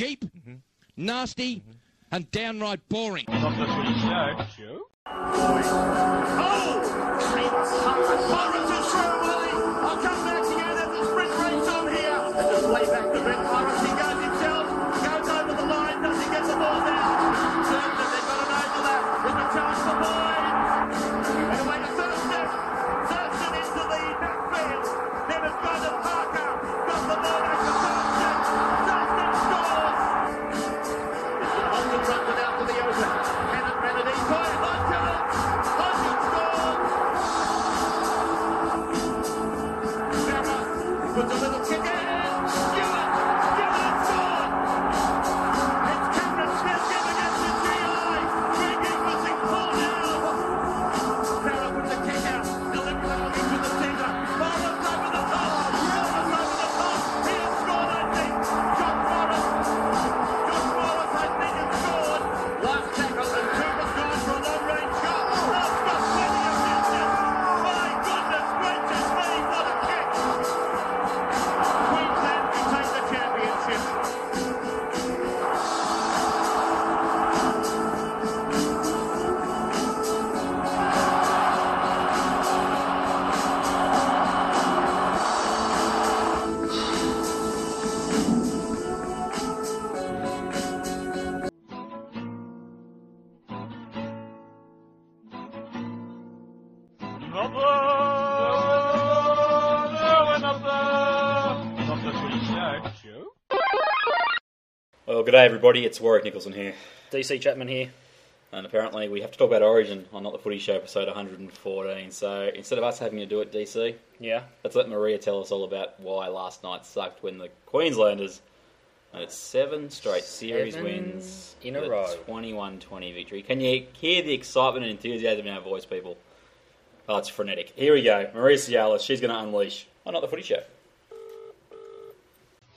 cheap, nasty, and downright boring. Not the free show. Show? Oh! Well, good day, everybody. It's Warrick Nicolson here. DC Chapman here. And apparently, we have to talk about Origin on Not the Footy Show, episode 114. So instead of us having to do it, DC, Yeah. let's let Maria tell us all about why last night sucked when the Queenslanders made it seven straight series Seven wins in a with row. 21 20 victory. Can you hear the excitement and enthusiasm in our voice, people? Oh, it's frenetic. Here we go. Maria Tsialis, she's going to unleash on Not the Footy Show.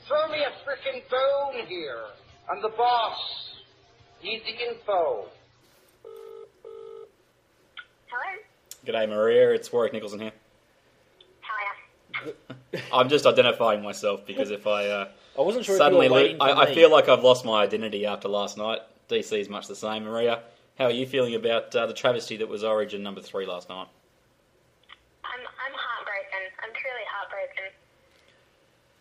Throw me a frickin' bone here. I'm the boss. Need the info. Hello? G'day, Maria. It's Warrick Nicolson here. Hiya. I'm just identifying myself because if I. Uh, I wasn't sure Suddenly, if you were lo- I, I feel like I've lost my identity after last night. DC is much the same. Maria, how are you feeling about uh, the travesty that was Origin number three last night? I'm, I'm heartbroken. I'm truly heartbroken.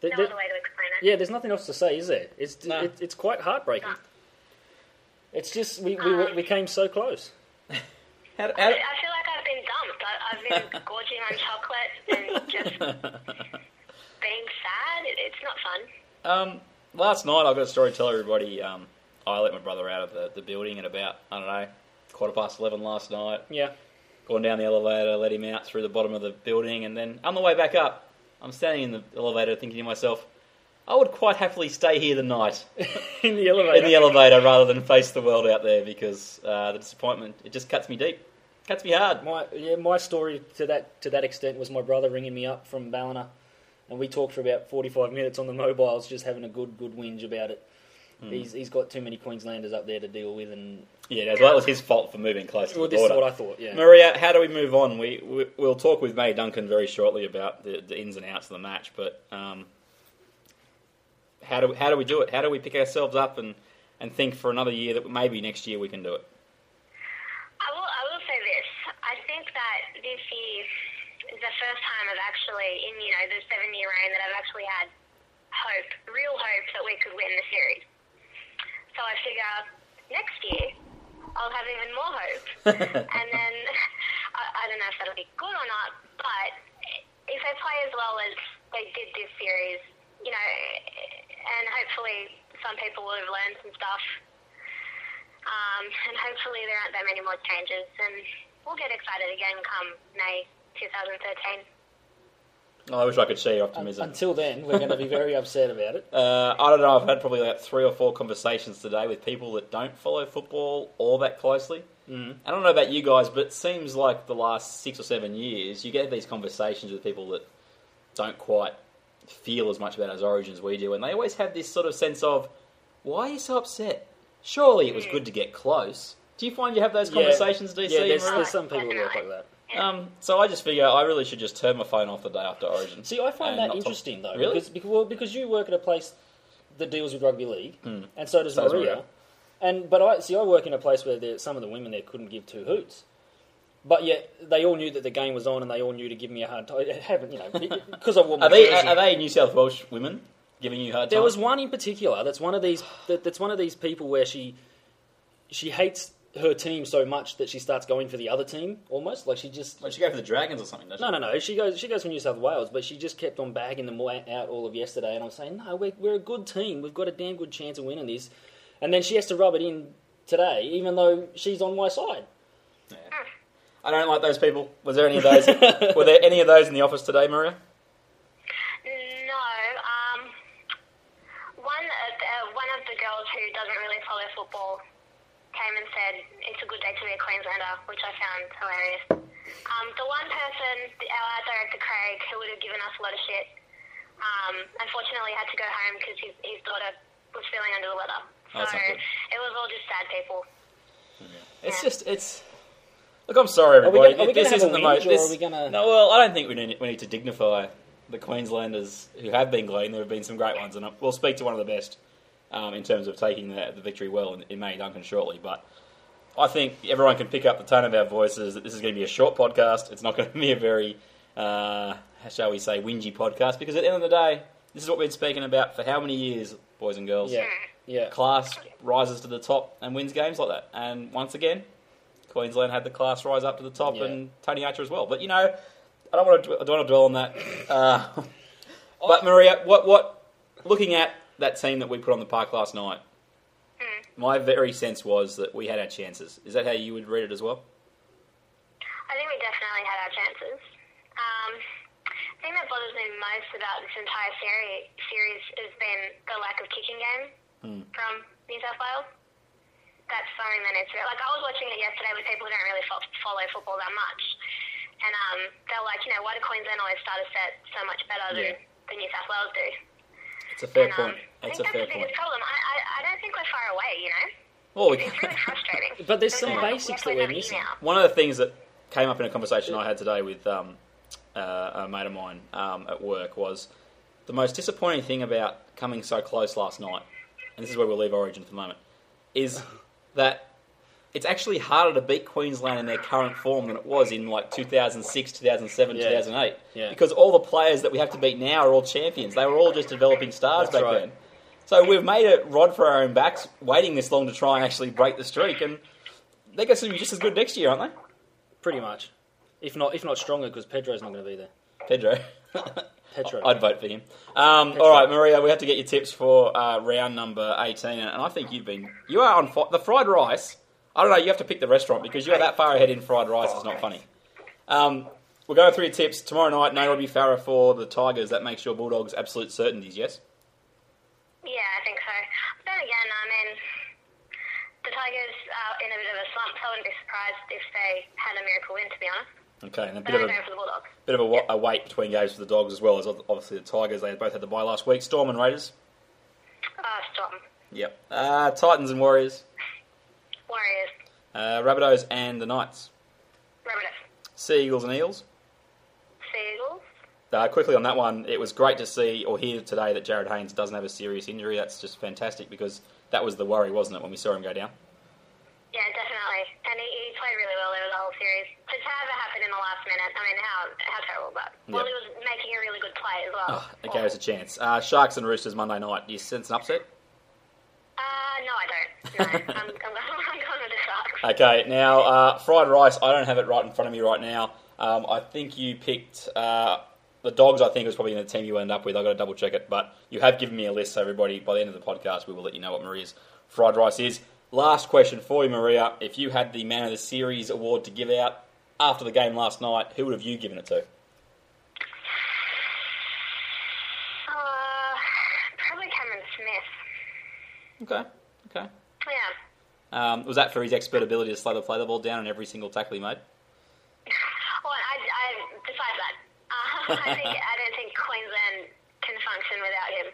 There- No there- other way to explain it. yeah, there's nothing else to say, is there? It's No. it, it's quite heartbreaking. No. It's just we, we were- we came so close. How, I, I feel like I've been dumped. I, I've been gorging on chocolate and just being sad. It, it's not fun. um, last night, I've got a story to tell everybody. Um, I let my brother out of the, the building at about, I don't know, quarter past 11 last night. Yeah. Gone down the elevator, let him out through the bottom of the building, and then on the way back up, I'm standing in the elevator thinking to myself, I would quite happily stay here the night. in the elevator. in the elevator rather than face the world out there because uh, the disappointment it just cuts me deep, cuts me hard. My yeah, my story to that to that extent was my brother ringing me up from Ballina, and we talked for about forty five minutes on the mobiles, just having a good good whinge about it. Hmm. He's he's got too many Queenslanders up there to deal with, and Yeah, so that was his fault for moving close to well, the this is what I thought. Yeah. Maria, how do we move on? We, we we'll talk with Matt Duncan very shortly about the, the ins and outs of the match, but um, how do how do we do it? How do we pick ourselves up and, and think for another year that maybe next year we can do it? I will, I will say this. I think that this year is the first time I've actually, in you know the seven year reign, that I've actually had hope, real hope that we could win the series. So I figure next year I'll have even more hope, and then I, I don't know if that'll be good or not, but if they play as well as they did this series, you know, and hopefully some people will have learned some stuff um, and hopefully there aren't that many more changes, and we'll get excited again come May 2013. I wish I could share your optimism. Until then, we're going to be very upset about it. Uh, I don't know. I've had probably like three or four conversations today with people that don't follow football all that closely. Mm. I don't know about you guys, but it seems like the last six or seven years, you get these conversations with people that don't quite feel as much about as Origin as we do, and they always have this sort of sense of, "Why are you so upset? Surely it was good to get close." Do you find you have those Yeah. conversations, DC? Yeah, there's, there's some people that work like that. Um, so I just figure I really should just turn my phone off the day after Origin. See, I find that not talk- interesting though, Really? because because, well, because you work at a place that deals with rugby league, and so does. So Maria. Maria. And but I see. I work in a place where there, some of the women there couldn't give two hoots, but yet they all knew that the game was on, and they all knew to give me a hard time. I haven't, you know, because I wore my Are they jersey. are they New South Welsh women giving you a hard time? There was one in particular that's one of these that, that's one of these people where she she hates her team so much that she starts going for the other team almost like she just Like, she go for the Dragons or something, doesn't no no no she goes she goes for New South Wales but she just kept on bagging them wa- out all of yesterday and I'm saying no we're, we're a good team we've got a damn good chance of winning this and then she has to rub it in today even though she's on my side I don't like those people. Was there any of those? were there any of those in the office today, Maria? No. Um, one, uh, uh, one of the girls who doesn't really follow football came and said it's a good day to be a Queenslander, which I found hilarious. Um, the one person, our art director Craig, who would have given us a lot of shit, um, unfortunately had to go home because his, his daughter was feeling under the weather. Oh, So that's not good. it was all just sad people. It's just it's. Look, I'm sorry, we everybody. gonna- are we this have isn't a the most. This, are we gonna- No, well, I don't think we need we need to dignify the Queenslanders who have been gleaned. There have been some great ones, and we'll speak to one of the best um, in terms of taking the, the victory well in, in Matt Duncan shortly. But I think everyone can pick up the tone of our voices that this is going to be a short podcast. It's not going to be a very, uh, shall we say, whingy podcast because at the end of the day, this is what we've been speaking about for how many years, boys and girls yeah yeah class rises to the top and wins games like that. And once again, Queensland had the class rise up to the top, Yeah. and Tony Archer as well. But you know, I don't want to. I don't want to dwell on that. Uh, but Maria, what what looking at that team that we put on the park last night, my very sense was that we had our chances. Is that how you would read it as well? I think we definitely had our chances. Um, the thing that bothers me most about this entire series, series has been the lack of kicking game from New South Wales. That's something that needs to be. Like, I was watching it yesterday with people who don't really fo- follow football that much. And um, they're like, you know, why do Queensland always start a set so much better than, Yeah. than New South Wales do? It's a fair and, um, point. I It's a fair point. problem. I, I, I don't think we're far away, you know? Well, we, It's really frustrating. But there's Because some we basics that we're missing. email. One of the things that came up in a conversation I had today with um, uh, a mate of mine um, at work was the most disappointing thing about coming so close last night, and this is where we'll leave Origin for the moment, is that it's actually harder to beat Queensland in their current form than it was in like 2006, 2007, Yeah. 2008. Yeah. Because all the players that we have to beat now are all champions. They were all just developing stars That's back right. then. So we've made it rod for our own backs, waiting this long to try and actually break the streak, and they're going to be just as good next year, aren't they? pretty much if not if not stronger because Petro's not going to be there Petro. Petro I'd vote for him. Um, all right, Maria, we have to get your tips for uh, round number 18, and I think you've been. You are on fi- the fried rice. I don't know, you have to pick the restaurant because you're that far ahead in fried rice, it's not funny. Um, we're going through your tips. Tomorrow night, no Robbie Farah for the Tigers. That makes your Bulldogs absolute certainties, yes? Yeah, I think so. Then again, I mean, the Tigers are in a bit of a slump, so I wouldn't be surprised if they had a miracle win, to be honest. Okay, and a bit of a, going for the Bulldogs. bit of a, wa- a wait between games for the Dogs as well as obviously the Tigers. They both had the bye last week. Storm and Raiders. Uh, Storm. Yep. Uh, Titans and Warriors. Warriors. Uh, Rabbitohs and the Knights. Rabbitohs. Sea Eagles and Eels. Seagulls. Uh, quickly on that one, it was great to see or hear today that Jarryd Haynes doesn't have a serious injury. That's just fantastic because that was the worry, wasn't it, when we saw him go down? Yeah, definitely. And he, he played really well over the whole series. To have it happen in the last minute, I mean, how how terrible, but well, he was making a really good play as well. Oh, it gave us a chance. Uh, Sharks and Roosters Monday night. Do you sense an upset? No, I don't. No, I'm, I'm, I'm going with the Sharks. Okay, now uh, fried rice. I don't have it right in front of me right now. Um, I think you picked uh, the dogs. I think was probably in the team you end up with. I've got to double check it, but you have given me a list. So everybody, by the end of the podcast, we will let you know what Maria's fried rice is. Last question for you, Maria. If you had the Man of the Series award to give out after the game last night, who would have you given it to? Uh, probably Cameron Smith. Okay, okay. Yeah. Um, was that for his expert ability to slow the play the ball down in every single tackle he made? Well, I, I besides that, uh, I think I don't think Queensland can function without him.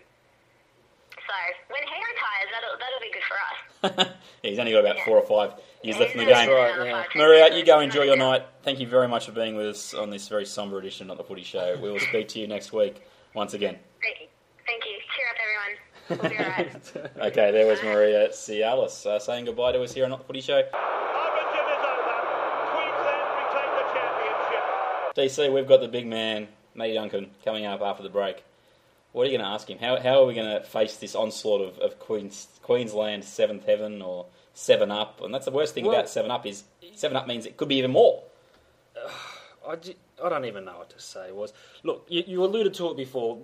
So when he retires, that'll that'll be good for us. Yeah, he's only got about four or five years left in the game. only Right, yeah. Maria, you go enjoy your night. Thank you very much for being with us on this very somber edition of the Footy Show. We will speak to you next week once again. Thank you. Thank you. Cheer up, everyone. We'll be alright. Okay, there was Maria Tsialis uh, saying goodbye to us here on Not the Footy Show. Origin is over. Queensland retain the championship. DC, we've got the big man, Matty Duncan, coming up after the break. What are you going to ask him? How, how are we going to face this onslaught of, of Queens, Queensland seventh heaven or seven up? And that's the worst thing Well- about seven up is seven up means it could be even more. I, ju- I don't even know what to say. Was look, you, you alluded to it before.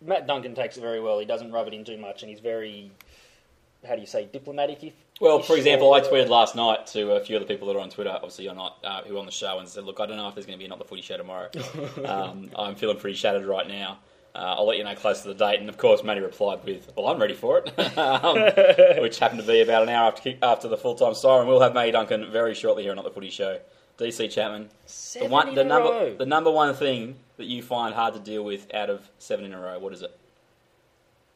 Matt Duncan takes it very well. He doesn't rub it in too much, and he's very, how do you say, diplomatic. If Well, for example, I tweeted last night to a few of the people that are on Twitter, obviously you're not, uh, who are on the show, and said, look, I don't know if there's going to be a Not the Footy show tomorrow. um, I'm feeling pretty shattered right now. Uh, I'll let you know close to the date. And of course, Matty replied with, well, I'm ready for it, um, which happened to be about an hour after, after the full time siren. We'll have Matty Duncan very shortly here on Not the Footy show. DC Chapman, the, one, in the, a number, row. the number one thing that you find hard to deal with out of seven in a row, what is it?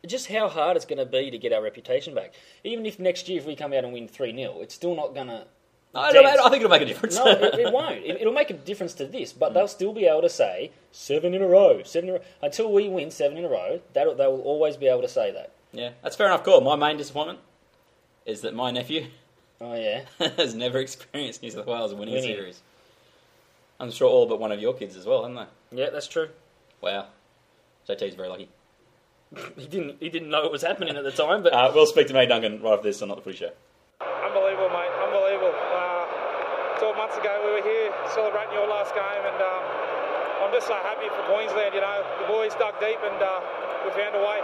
just how hard it's going to be to get our reputation back. Even if next year, if we come out and win three 0 it's still not going to. I, don't know, I think it'll make a difference. No, it, it won't. It, it'll make a difference to this, but hmm. they'll still be able to say seven in a row, seven in a row. Until we win seven in a row, that they will always be able to say that. Yeah, that's fair enough call. My main disappointment is that my nephew Oh yeah, has never experienced New South Wales winning, Winning. a series. I'm sure all but one of your kids as well, haven't they? yeah, that's true. Wow. JT's very lucky. He didn't. He didn't know it was happening at the time, but Uh, we'll speak to Matt Duncan right after this on Not the Free Show. Unbelievable, mate. Unbelievable. Uh, 12 months ago, we were here celebrating your last game, and um, I'm just so happy for Queensland. You know, the boys dug deep, and uh, we found a way.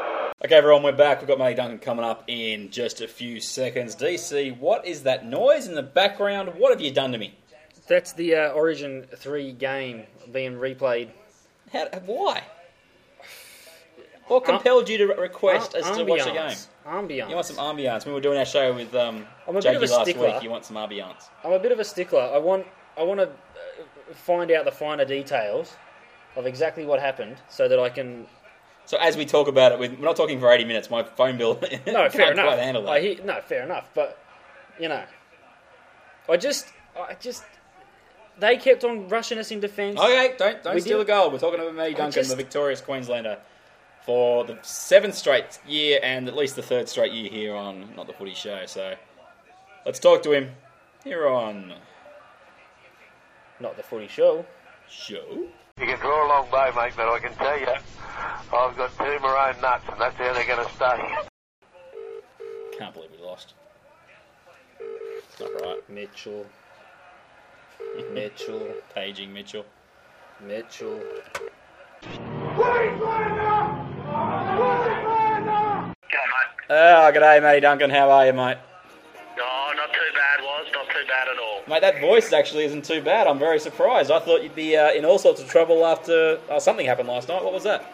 Okay, everyone, we're back. We've got Matt Duncan coming up in just a few seconds. DC, what is that noise in the background? What have you done to me? that's the uh, Origin three game being replayed. How, why? What compelled you to re- request us to watch the game? Ambiance. You want some ambiance? We were doing our show with um, I'm a bit of a last stickler. week. You want some ambiance? I'm a bit of a stickler. I want I want to find out the finer details of exactly what happened, so that I can. So as we talk about it, we're not talking for 80 minutes. My phone bill No, can't fair enough. quite handle that. I hear, no, fair enough. But you know, I just, I just, they kept on rushing us in defence. Okay, don't don't We steal did- the goal. We're talking about Matty Duncan, just- the victorious Queenslander, for the seventh straight year and at least the third straight year here on Not the Footy Show. So let's talk to him here on Not the footy show. Show. You can draw a long bow, mate, but I can tell you, I've got two maroon nuts, and that's how they're going to stay. Can't believe we lost. It's not right. Mitchell, Mitchell, Paging Mitchell. Mitchell. G'day, mate. Ah, g'day, Matty Duncan. How are you, mate? Mate, that voice actually isn't too bad. I'm very surprised. I thought you'd be uh, in all sorts of trouble after oh, something happened last night. What was that?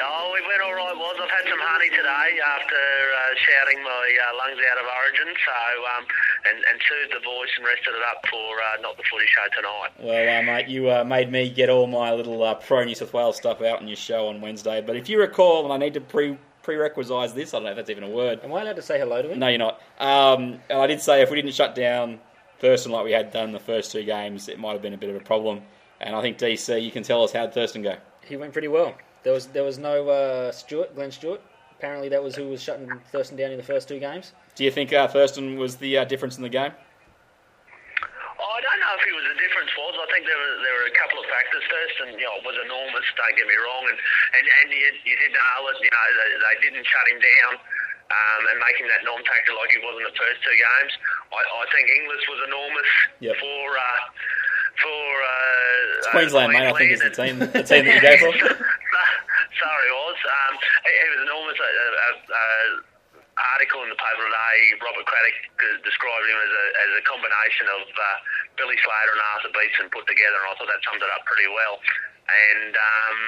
Oh, we went all right, was. I've had some honey today after uh, shouting my uh, lungs out of Origin, so um, and, and soothed the voice and rested it up for uh, not the footy show tonight. Well, uh, mate, you uh, made me get all my little uh, pro New South Wales stuff out in your show on Wednesday. But if you recall, and I need to pre prerequisite this, I don't know if that's even a word. Am I allowed to say hello to him? No, you're not. Um, and I did say if we didn't shut down Thurston like we had done the first two games, it might have been a bit of a problem. And I think DC, you can tell us how Thurston go. He went pretty well. There was there was no uh, Stewart, Glenn Stewart. Apparently, that was who was shutting Thurston down in the first two games. Do you think uh, Thurston was the uh, difference in the game? Oh, I don't know if it was the difference was. I think there were there were a couple of factors. First, and you know, it was enormous. Don't get me wrong, and and, and you, you did nail it. You know, they, they didn't shut him down. Um, and making that non-factor like he was in the first two games, I, I think Inglis was enormous Yep. for uh, for uh, It's Queensland, mate. I think it's the team, the team that you go for. Sorry, was. Um, it, it was enormous. A, a, a article in the paper today, Robert Craddock uh, described him as a, as a combination of uh, Billy Slater and Arthur Beetson put together, and I thought that summed it up pretty well. And um,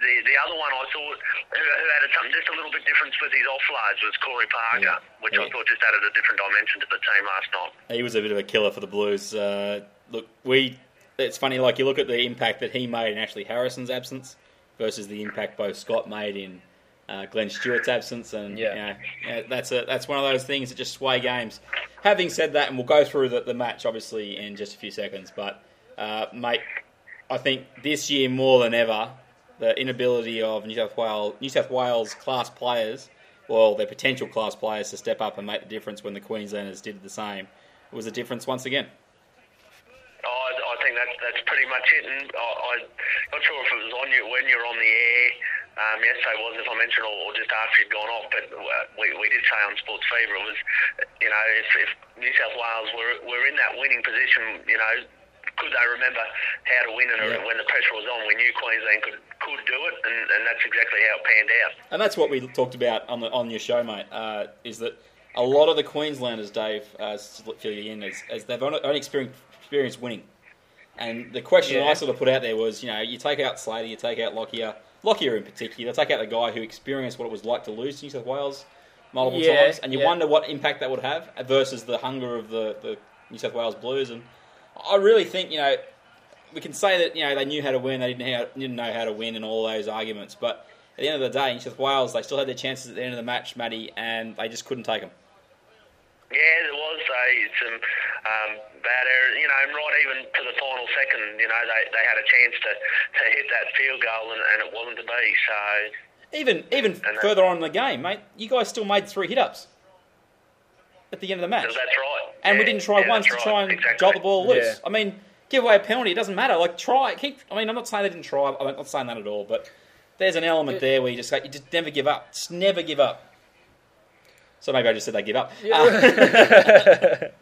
the the other one I thought who, who added something just a little bit different with his offloads was Corey Parker, Yeah. which Yeah. I thought just added a different dimension to the team last night. He was a bit of a killer for the Blues. Uh, look, we. It's funny, like you look at the impact that he made in Ashley Harrison's absence versus the impact Bo Scott made in uh, Glenn Stewart's absence, and Yeah. you know, yeah, that's a that's one of those things that just sway games. Having said that, and we'll go through the, the match obviously in just a few seconds, but uh, mate, I think this year more than ever, the inability of New South Wales New South Wales class players well, their potential class players to step up and make the difference when the Queenslanders did the same. It was a difference once again. I, I think that's that's pretty much it. And I, I'm not sure if it was on you when you're on the air. Um, yesterday was if I mentioned or, or just after you'd gone off, but uh, we, we did say on Sports Fever it was, you know, if, if New South Wales were were in that winning position, you know, could they remember how to win? And Yeah. when the pressure was on, we knew Queensland could could do it, and, and that's exactly how it panned out. And that's what we talked about on the on your show, mate. Uh, is that a lot of the Queenslanders, Dave, uh, fill you in, as, as they've only, only experienced, experienced winning. And the question Yeah. I sort of put out there was, you know, you take out Slater, you take out Lockyer, Lockyer in particular, take out the guy who experienced what it was like to lose to New South Wales multiple Yeah, times, and you yeah. wonder what impact that would have versus the hunger of the, the New South Wales Blues. And I really think, you know, we can say that you know they knew how to win, they didn't, how, didn't know how to win, and all those arguments. But at the end of the day, New South Wales they still had their chances at the end of the match, Matty, and they just couldn't take them. Yeah, there was a, some um, bad errors, you know, and right even to the final second, you know, they, they had a chance to, to hit that field goal and, and it wasn't to be. So, Even even further on in the game, mate, you guys still made three hit ups at the end of the match, that's right. and we didn't try yeah, once to that's try right, and exactly. jolt the ball loose. Yeah. I mean, give away a penalty, it doesn't matter. Like try, keep. I mean, I'm not saying they didn't try. I'm not saying that at all, but there's an element there where you just you just never give up. Just never give up. So maybe I just said they give up. Uh,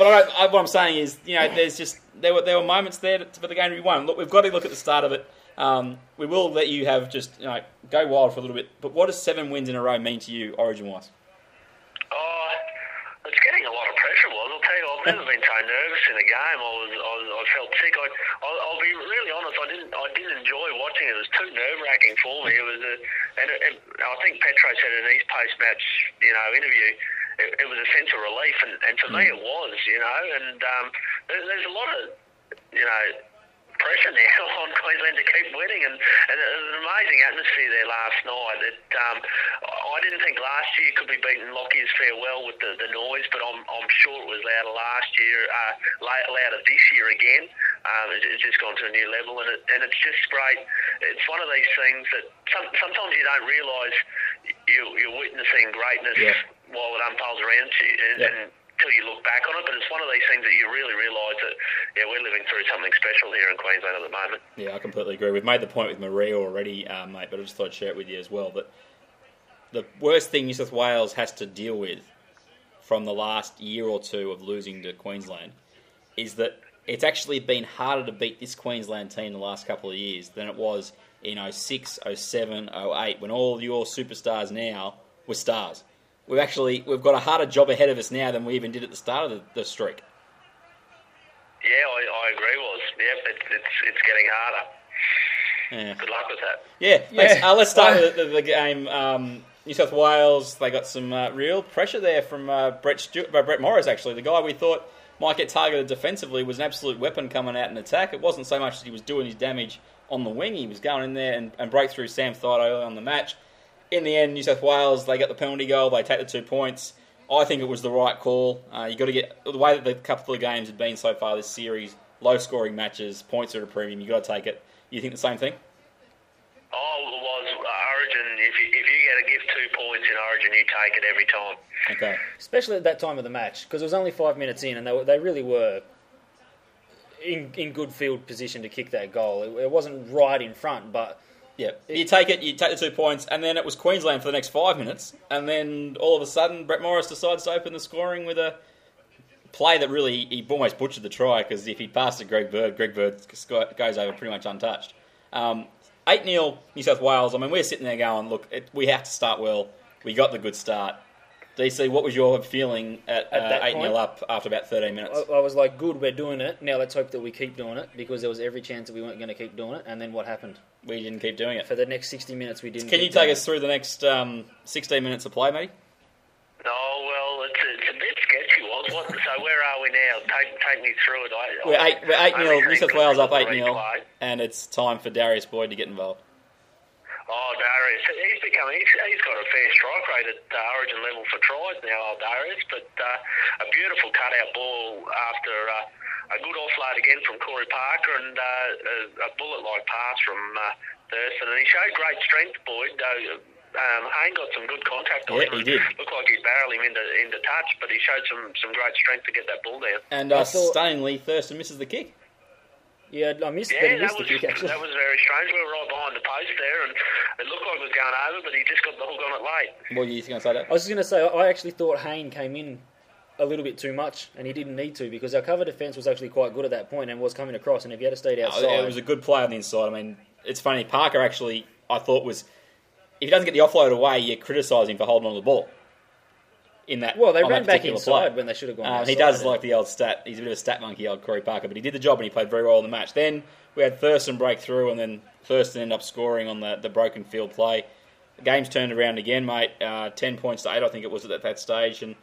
But I, I, what I'm saying is, you know, there's just there were there were moments there to, for the game to be won. Look, we've got to look at the start of it. Um, we will let you have just you know go wild for a little bit. But what does seven wins in a row mean to you, Origin wise? Oh, it's getting a lot of pressure, was. I'll tell you, I've never been so nervous in a game. I was, I, was, I felt sick. I, I'll, I'll be really honest. I didn't, I didn't enjoy watching it. It was too nerve wracking for me. It was, a, and, it, and I think Petro said in his post match, you know, interview, it, it was a sense of relief, and, and to me, it was, you know. And um, there, there's a lot of, you know pressure now on Queensland to keep winning, and, and it was an amazing atmosphere there last night. It, um, I didn't think last year could be beaten Lockyer's farewell with the, the noise, but I'm, I'm sure it was louder last year, uh, louder this year again. Um, it, it's just gone to a new level, and, it, and it's just great. It's one of these things that some, sometimes you don't realise you, you're witnessing greatness Yeah. while it unfolds around you, and, Yeah. and until you look back on it. But it's one of these things that you really realise that yeah, we're living through something special here in Queensland at the moment. Yeah, I completely agree. We've made the point with Maria already, uh, mate, but I just thought I'd share it with you as well. That the worst thing New South Wales has to deal with from the last year or two of losing to Queensland is that it's actually been harder to beat this Queensland team the last couple of years than it was in 06, 07, 08, when all your superstars now were stars. We've actually we've got a harder job ahead of us now than we even did at the start of the, the streak. Yeah, I, I agree. Was yep, it, it's it's getting harder. Yeah. Good luck with that. Yeah, thanks. Yeah. Uh, let's start with the, the, the game. Um, New South Wales, they got some uh, real pressure there from uh, Brett, Stewart, uh, Brett Morris, actually. The guy we thought might get targeted defensively was an absolute weapon coming out in attack. It wasn't so much that he was doing his damage on the wing, he was going in there and, and break through Sam Thaiday early on the match. In the end, New South Wales, they got the penalty goal, they take the two points. I think it was the right call. Uh, you got to get the way that the couple of games had been so far this series, low scoring matches, points are at a premium. You got to take it. You think the same thing? Oh, it was uh, Origin. If you if you get to give two points in Origin, you take it every time. Okay. especially at that time of the match because it was only five minutes in, and they were, they really were in in good field position to kick that goal. It, it wasn't right in front, but Yeah, you take it, you take the two points, and then it was Queensland for the next five minutes, and then all of a sudden Brett Morris decides to open the scoring with a play that really he almost butchered the try because if he passed to Greg Bird, Greg Bird goes over pretty much untouched. Um, Eight 0 New South Wales. I mean, we're sitting there going, look, it, we have to start well. We got the good start. DC, what was your feeling at, At that uh, eight 0 up after about thirteen minutes? I, I was like, "Good, we're doing it." Now let's hope that we keep doing it because there was every chance that we weren't going to keep doing it. And then what happened? We didn't keep doing it. For the next sixty minutes, we didn't. Can you take doing us through the next um, sixteen minutes of play, matey? Oh well, it's, it's a bit sketchy. Was what? So where are we now? Take take me through it. I, We're eight, we're eight nil. only New South Wales up eight of nil, and it's time for Darius Boyd to get involved. Oh, Darius, he's becoming, he's, he's got a fair strike rate at uh, origin level for tries now, old Darius, but uh, a beautiful cutout ball after uh, a good offload again from Corey Parker and uh, a, a bullet-like pass from uh, Thurston. And he showed great strength, Boyd, though, um, Hayne got some good contact on Yeah, him. he did. Looked like he barreled him into into touch, but he showed some some great strength to get that ball down. And uh, I thought- stunningly, Thurston misses the kick. Yeah, I missed, Yeah, that missed the was kick actually. that was very strange. We were right behind the post there, and it looked like it was going over, but he just got the hook on it late. What are you going to say that? I was just going to say, I actually thought Hayne came in a little bit too much, and he didn't need to because our cover defence was actually quite good at that point and was coming across. And if he had stayed oh, outside, Oh, it was a good play on the inside. I mean, it's funny. Parker actually, I thought was, if he doesn't get the offload away, you criticise him for holding on to the ball. In that, well, they ran back inside play. when they should have gone. Um, he does like the old stat. He's a bit of a stat monkey, old Corey Parker, but he did the job and he played very well in the match. Then we had Thurston break through, and then Thurston ended up scoring on the, the broken field play. The game's turned around again, mate. Uh, Ten points to eight, I think it was at that, stage. And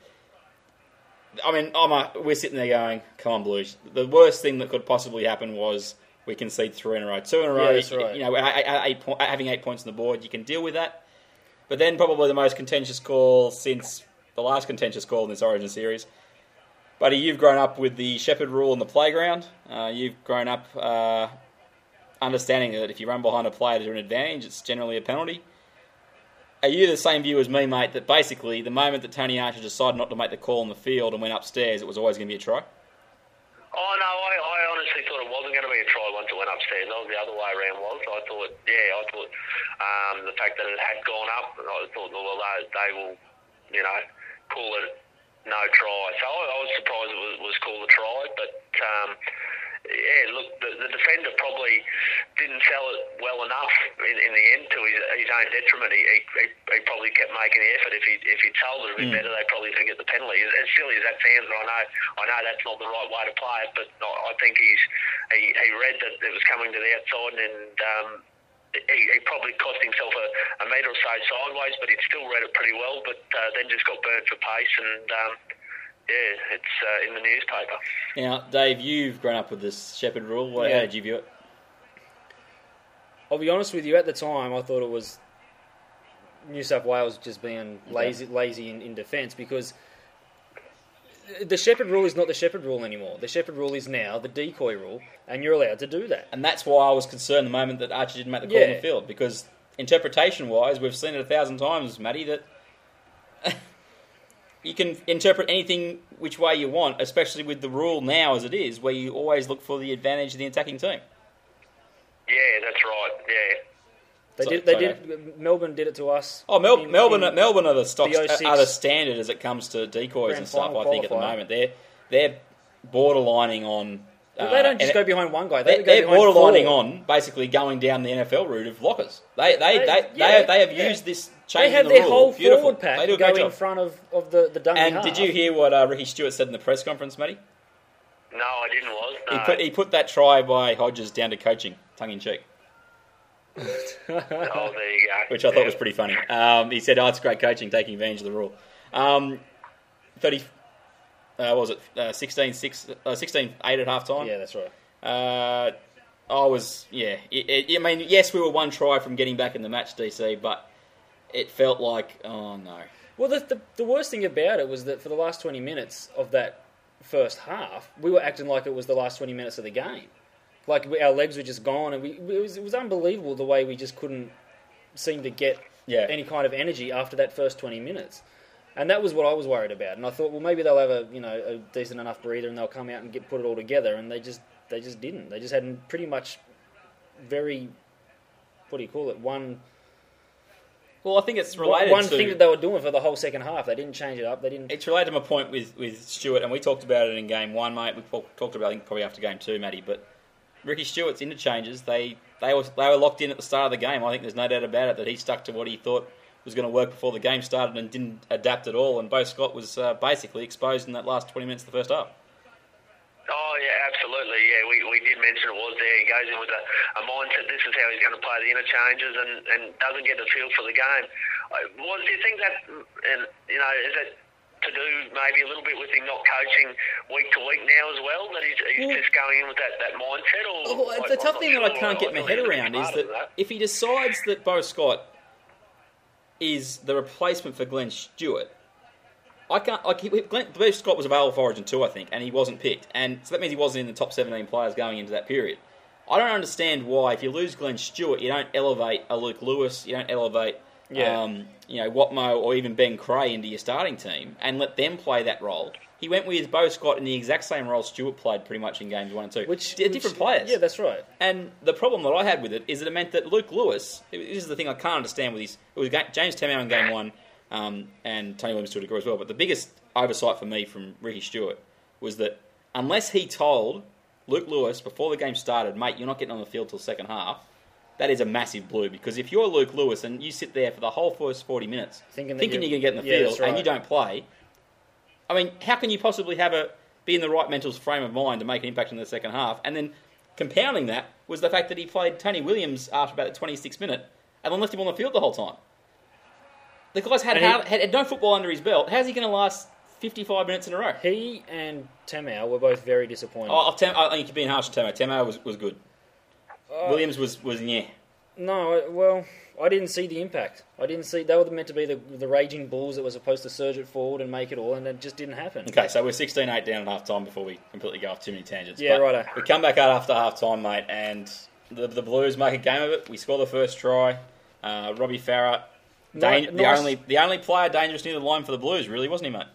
I mean, I'm a, we're sitting there going, "Come on, Blues." The worst thing that could possibly happen was we concede three in a row, two in a row. Yeah, that's right. You know, eight, eight, eight having eight points on the board, you can deal with that. But then probably the most contentious call since the last contentious call in this Origin series. Buddy, you've grown up with the Shepherd rule in the playground. Uh, you've grown up uh, understanding that if you run behind a player to an advantage, it's generally a penalty. Are you the same view as me, mate, that basically the moment that Tony Archer decided not to make the call on the field and went upstairs, it was always going to be a try? Oh no, I, I honestly thought it wasn't going to be a try once it went upstairs. That was the other way around. Was I thought, yeah, I thought um, the fact that it had gone up, I thought, well, they, they will, you know, call it no try. So I, I was surprised it was, was called a try, but. Um, yeah, look, the, the defender probably didn't sell it well enough in, in the end to his, his own detriment. He, he, he probably kept making the effort. If he if he told it a bit better, they probably forget the penalty. As, as silly as that sounds, and I know I know that's not the right way to play it, but I, I think he's he, he read that it was coming to the outside and. Um, he, he probably cost himself a, a metre or so sideways, but he'd still read it pretty well. But uh, then just got burnt for pace, and um, yeah, it's uh, in the newspaper. Now, Dave, you've grown up with this Shepherd rule. What, How Yeah. did you view it? I'll be honest with you. At the time, I thought it was New South Wales just being lazy, lazy in, in defence because the Shepherd rule is not the Shepherd rule anymore. The Shepherd rule is now the decoy rule, and you're allowed to do that. And that's why I was concerned the moment that Archer didn't make the call on Yeah. the field because interpretation wise, we've seen it a thousand times, Matty, that you can interpret anything which way you want, especially with the rule now as it is, where you always look for the advantage of the attacking team. Yeah, that's right. Yeah. They So- did. They sorry, did. Melbourne did it to us. Oh, Mel- in- Melbourne, in- Melbourne are the stock, the are the standard as it comes to decoys Grand and stuff. I final think at the moment they're they're borderlining on. Well, they don't uh, just go behind one guy. They They're, go they're borderlining four. on basically going down the NFL route of lockers. They they They- they, they, yeah, have, they have yeah. used this They change have the their rule. whole Beautiful. forward pack They do go in front of, of the the dummy And half. did you hear what uh, Ricky Stuart said in the press conference, Matty? No, I didn't. Was no. He put he put that try by Hodges down to coaching, tongue in cheek, oh, there you go. which I thought was pretty funny. Um, he said, "Oh, it's great coaching, taking advantage of the rule." Um, Thirty, uh, what was it uh, 16-6, uh, 16-8 at half time? Yeah, that's right. Uh, I was, yeah. It, it, I mean, yes, we were one try from getting back in the match, DC, but it felt like, oh no. Well, the, the the worst thing about it was that for the last twenty minutes of that first half, we were acting like it was the last twenty minutes of the game. Like we, our legs were just gone, and we it was it was unbelievable the way we just couldn't seem to get Yeah. any kind of energy after that first twenty minutes. And that was what I was worried about. And I thought, well, maybe they'll have a you know a decent enough breather, and they'll come out and get put it all together. And they just they just didn't. They just had pretty much very what do you call it one Well, I think it's one, related one to thing that they were doing for the whole second half. They didn't change it up. They didn't. it's related to my point with with Stuart, and we talked about it in game one, mate. We talked about it I think probably after game two, Matty. But Ricky Stuart's interchanges, they they were they were locked in at the start of the game. I think there's no doubt about it that he stuck to what he thought was going to work before the game started and didn't adapt at all. And Bo Scott was uh, basically exposed in that last 20 minutes of the first half. Oh yeah, absolutely. Yeah, we, we did mention it was there. He goes in with a, a mindset. This is how he's going to play the interchanges, and, and doesn't get the feel for the game. Uh, Well, do you think that, and you know, is it to do maybe a little bit with him not coaching week to week now as well? That he's, he's Well- just going in with that, that mindset, or Well, I- the I'm tough not thing that I can't get my head around is of that if he decides that Bo Scott is the replacement for Glenn Stewart, I can't. Like he, Glenn, Bo Scott was available for Origin two, I think, and he wasn't picked, and so that means he wasn't in the top seventeen players going into that period. I don't understand why, if you lose Glenn Stewart, you don't elevate a Luke Lewis, you don't elevate Yeah. um, you know, Watmough or even Ben Creagh into your starting team and let them play that role. He went with Bo Scott in the exact same role Stewart played pretty much in games one and two. Which They're different which- players. Yeah, that's right. And the problem that I had with it is that it meant that Luke Lewis, this is the thing I can't understand with his, it was James Tamou in game one, um, and Tony Williams to a degree as well. But the biggest oversight for me from Ricky Stuart was that unless he told Luke Lewis before the game started, mate, you're not getting on the field till second half, that is a massive blue because if you're Luke Lewis and you sit there for the whole first 40 minutes Thinking thinking, you're you're- going to get in the Yeah, field right. and you don't play, I mean, how can you possibly have a be in the right mental frame of mind to make an impact in the second half? And then compounding that was the fact that he played Tony Williams after about the 26th minute and then left him on the field the whole time. The guy's had, he- hard, had, had no football under his belt. How's he going to last 55 minutes in a row? He and Tamou were both very disappointed. Oh, tem- I think you're being harsh to Temo. Temo was, was good. Uh, Williams was, was yeah. No, well, I didn't see the impact. I didn't see they were meant to be the the raging bulls that were supposed to surge it forward and make it all, and it just didn't happen. Okay, so we're 16 8 down at half time before we completely go off too many tangents. Yeah, But righto. We come back out after half time, mate, and the, the Blues make a game of it. We score the first try. Uh, Robbie Farah, Ni- dan- the, nice- only, the only player dangerous near the line for the Blues, really, wasn't he, mate?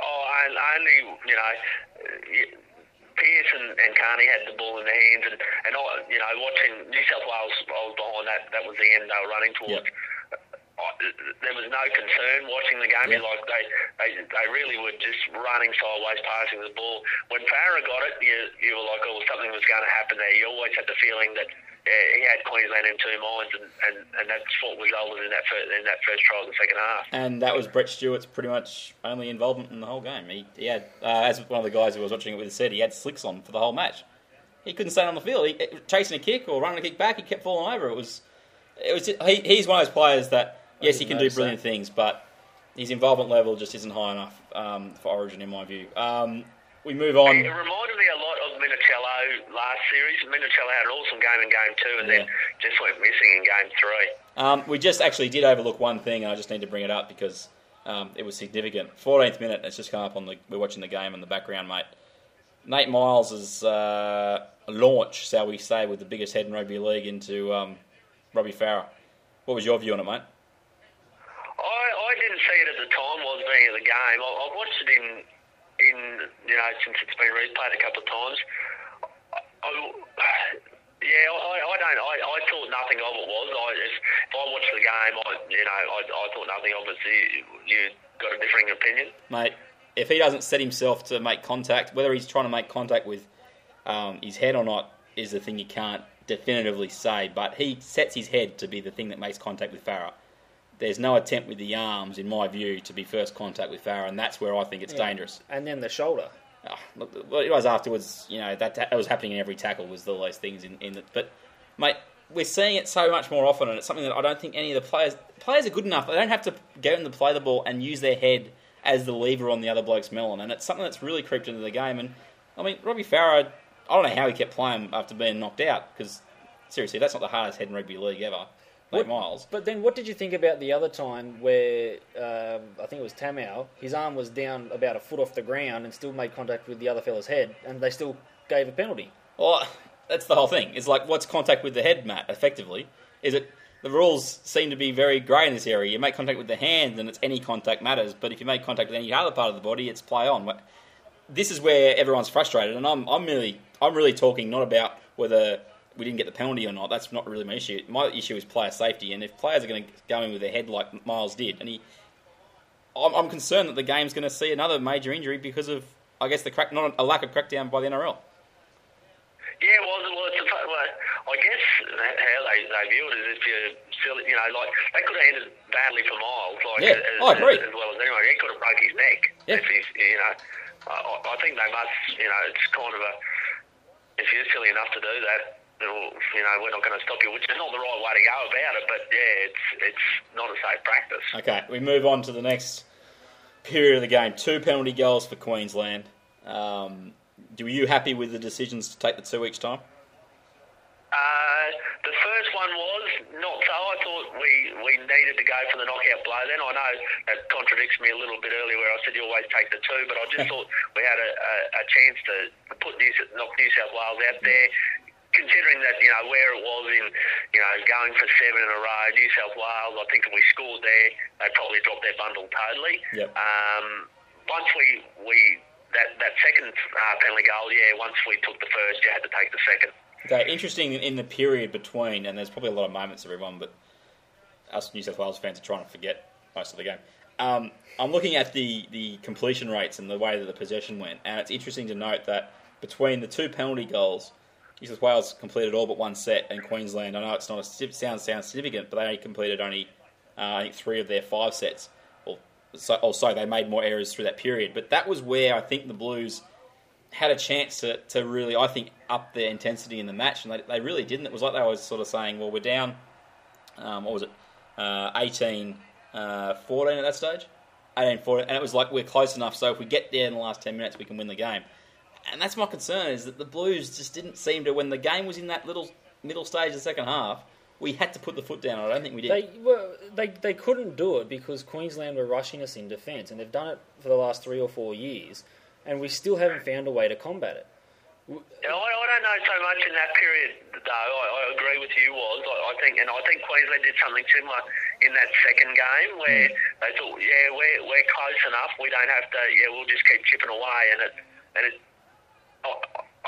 Oh, and only you know, Pearce and, and Carney had the ball in their hands, and and I, you know, watching New South Wales, I was behind that. That was the end they were running towards. I, there was no concern watching the game. Yeah. Like they, they, they really were just running sideways, passing the ball. When Farah got it, you, you were like, oh, something was going to happen there. You always had the feeling that yeah, he had Queensland in two minds, and, and, and that's what resulted in that first, in that first try of the second half. And that was Brett Stewart's pretty much only involvement in the whole game. He, he had, uh, as one of the guys who was watching it with said, he had slicks on for the whole match. He couldn't stay on the field. He, chasing a kick or running a kick back, he kept falling over. It was, it was. He, he's one of those players that yes, he can do brilliant that. things, but his involvement level just isn't high enough um, for Origin, in my view. Um, we move on. It reminded me a lot of Minichiello last series. Minichiello had an awesome game in game two, and then just went missing in game three. Um, we just actually did overlook one thing, and I just need to bring it up because um, it was significant. 14th minute, it's just come up on the. We're watching the game in the background, mate. Nate Miles' uh, launch, shall we say, with the biggest head in rugby league into um, Robbie Farah. What was your view on it, mate? I, I didn't see it at the time. I was being at the game. I, I've watched it in, in you know, since it's been replayed a couple of times. I, I, yeah, I, I don't. I, I thought nothing of it was. I, if, if I watched the game, I, you know, I, I thought nothing of it. So you, you got a differing opinion. Mate, if he doesn't set himself to make contact, whether he's trying to make contact with um, his head or not, is the thing you can't definitively say. But he sets his head to be the thing that makes contact with Farah. There's no attempt with the arms, in my view, to be first contact with Farah, and that's where I think it's Yeah. dangerous. And then the shoulder. Oh, look, it was afterwards, you know, that, that was happening in every tackle was all those things in, in the, but mate, we're seeing it so much more often, and it's something that I don't think any of the players players are good enough. They don't have to go in to play the ball and use their head as the lever on the other bloke's melon, and it's something that's really creeped into the game. And I mean, Robbie Farah, I don't know how he kept playing after being knocked out because seriously, that's not the hardest head in rugby league ever. Nate What- Miles. But then, what did you think about the other time where um, I think it was Tamou? His arm was down about a foot off the ground and still made contact with the other fella's head, and they still gave a penalty. Well, that's the whole thing. It's like, what's contact with the head, Matt, effectively? Is it the rules seem to be very grey in this area. You make contact with the hand, and it's any contact matters. But if you make contact with any other part of the body, it's play on. This is where everyone's frustrated, and I'm, I'm really, I'm really talking not about whether we didn't get the penalty or not. That's not really my issue. My issue is player safety, and if players are going to go in with their head like Miles did, and he, I'm, I'm concerned that the game's going to see another major injury because of, I guess, the crack, not a lack of crackdown by the NRL. Yeah, well, well, it's a, well I guess how they, they view it is if you're silly, you know, like that could have ended badly for Miles. Like, Yeah, as, I agree. As, as well as anyone, he could have broke his neck. Yeah. If he's, you know, I, I- think they must, you know, it's kind of a, if you're silly enough to do that, you know, we're not going to stop you, which is not the right way to go about it. But yeah, it's it's not a safe practice. Okay, we move on to the next period of the game. Two penalty goals for Queensland. Um, were you happy with the decisions to take the two each time? Uh, the first one was not so. I thought we, we needed to go for the knockout blow. Then I know that contradicts me a little bit earlier where I said you always take the two, but I just thought we had a, a, a chance to put New, knock New South Wales out there. Considering that you know where it was in you know going for seven in a row, New South Wales. I think if we scored there, they probably dropped their bundle totally. Yep. Um, once we we that that second uh, penalty goal, yeah. Once we took the first, you had to take the second. Okay, interesting in the period between, and there's probably a lot of moments, everyone, but us New South Wales fans are trying to forget most of the game. Um, I'm looking at the, the completion rates and the way that the possession went, and it's interesting to note that between the two penalty goals, New South Wales completed all but one set, and Queensland, I know it's not a sounds sounds significant, but they completed only uh, I think three of their five sets. Or so, or they made more errors through that period, but that was where I think the Blues had a chance to, to really, I think, up their intensity in the match, and they, they really didn't. It was like they were sort of saying, well, we're down, um, what was it, uh, 18 uh, 14 at that stage? 18 14, and it was like we're close enough, so if we get there in the last 10 minutes, we can win the game. And that's my concern, is that the Blues just didn't seem to, when the game was in that little middle stage of the second half, we had to put the foot down. I don't think we did. They were they, they couldn't do it because Queensland were rushing us in defence, and they've done it for the last three or four years, and we still haven't found a way to combat it. Yeah, I, I don't know so much in that period, though. I, I agree with you, was I, I think, and I think Queensland did something similar in that second game where hmm. they thought, yeah, we're we're close enough. We don't have to. Yeah, we'll just keep chipping away, and it and it.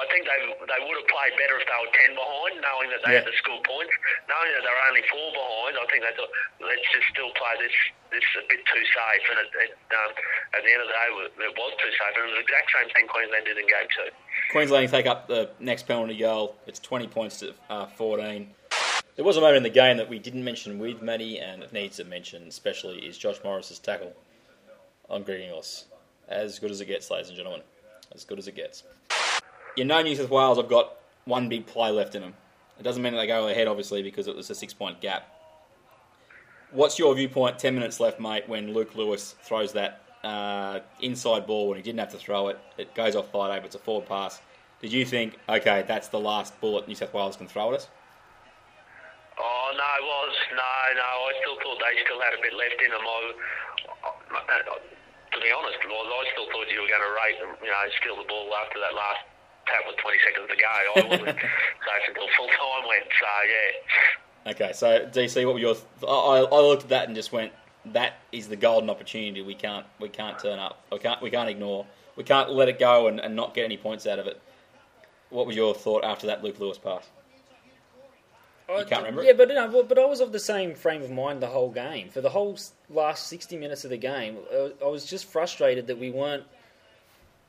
I, think they they would have played better if they were ten behind, knowing that they had the score points. Knowing that they were only four behind, I think they thought, let's just still play this this a bit too safe. And it, it, um, at the end of the day, it was too safe. And it was the exact same thing Queensland did in game two. Queensland take up the next penalty goal. It's 20 points to uh, 14. There was a moment in the game that we didn't mention with Matty, and it needs to mention, especially, is Josh Morris's tackle on Gringos. As good as it gets, ladies and gentlemen. As good as it gets. You know, New South Wales have got one big play left in them. It doesn't mean that they go ahead, obviously, because it was a six point gap. What's your viewpoint, 10 minutes left, mate, when Luke Lewis throws that uh, inside ball when he didn't have to throw it? It goes off Friday, but it's a forward pass. Did you think, okay, that's the last bullet New South Wales can throw at us? Oh no, it was no, no. I still thought they still had a bit left in them. I, I, to be honest, I still thought you were going to rate, you know, steal the ball after that last tap with 20 seconds to go. I wasn't safe until full time went. So yeah, Okay, so DC, what were your? Th- I, I looked at that and just went, that is the golden opportunity. We can't, we can't turn up. We can't, we can't ignore. We can't let it go and, and not get any points out of it. What was your thought after that Luke Lewis pass? You can't remember it? Yeah, but no, but- but I was of the same frame of mind the whole game. For the whole last sixty minutes of the game, uh, I was just frustrated that we weren't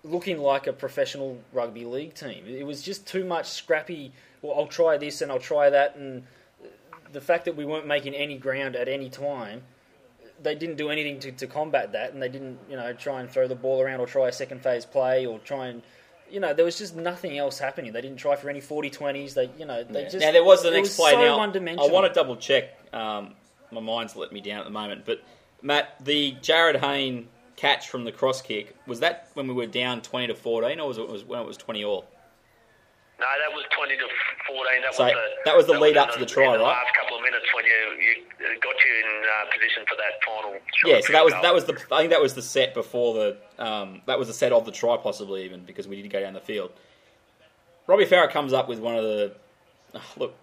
looking like a professional rugby league team. It was just too much scrappy. Well, I'll try this and I'll try that, and the fact that we weren't making any ground at any time, they didn't do anything to, to combat that, and they didn't, you know, try and throw the ball around or try a second phase play or try and. You know, there was just nothing else happening. They didn't try for any 40-20s. They, you know, they Yeah. just now there was the next was play. So now I want to double check. Um, my mind's let me down at the moment, but Matt, the Jarryd Hayne catch from the cross kick was that when we were down twenty to fourteen, or was it was when it was twenty all? no, that was 20 to 14. That So was the, that was the lead up in to the try, in the right? last couple of minutes when you, you got you in uh, position for that final. Yeah, so that was goal. that was the I think that was the set before the um, that was the set of the try possibly even because we didn't go down the field. Robbie Farah comes up with one of the look.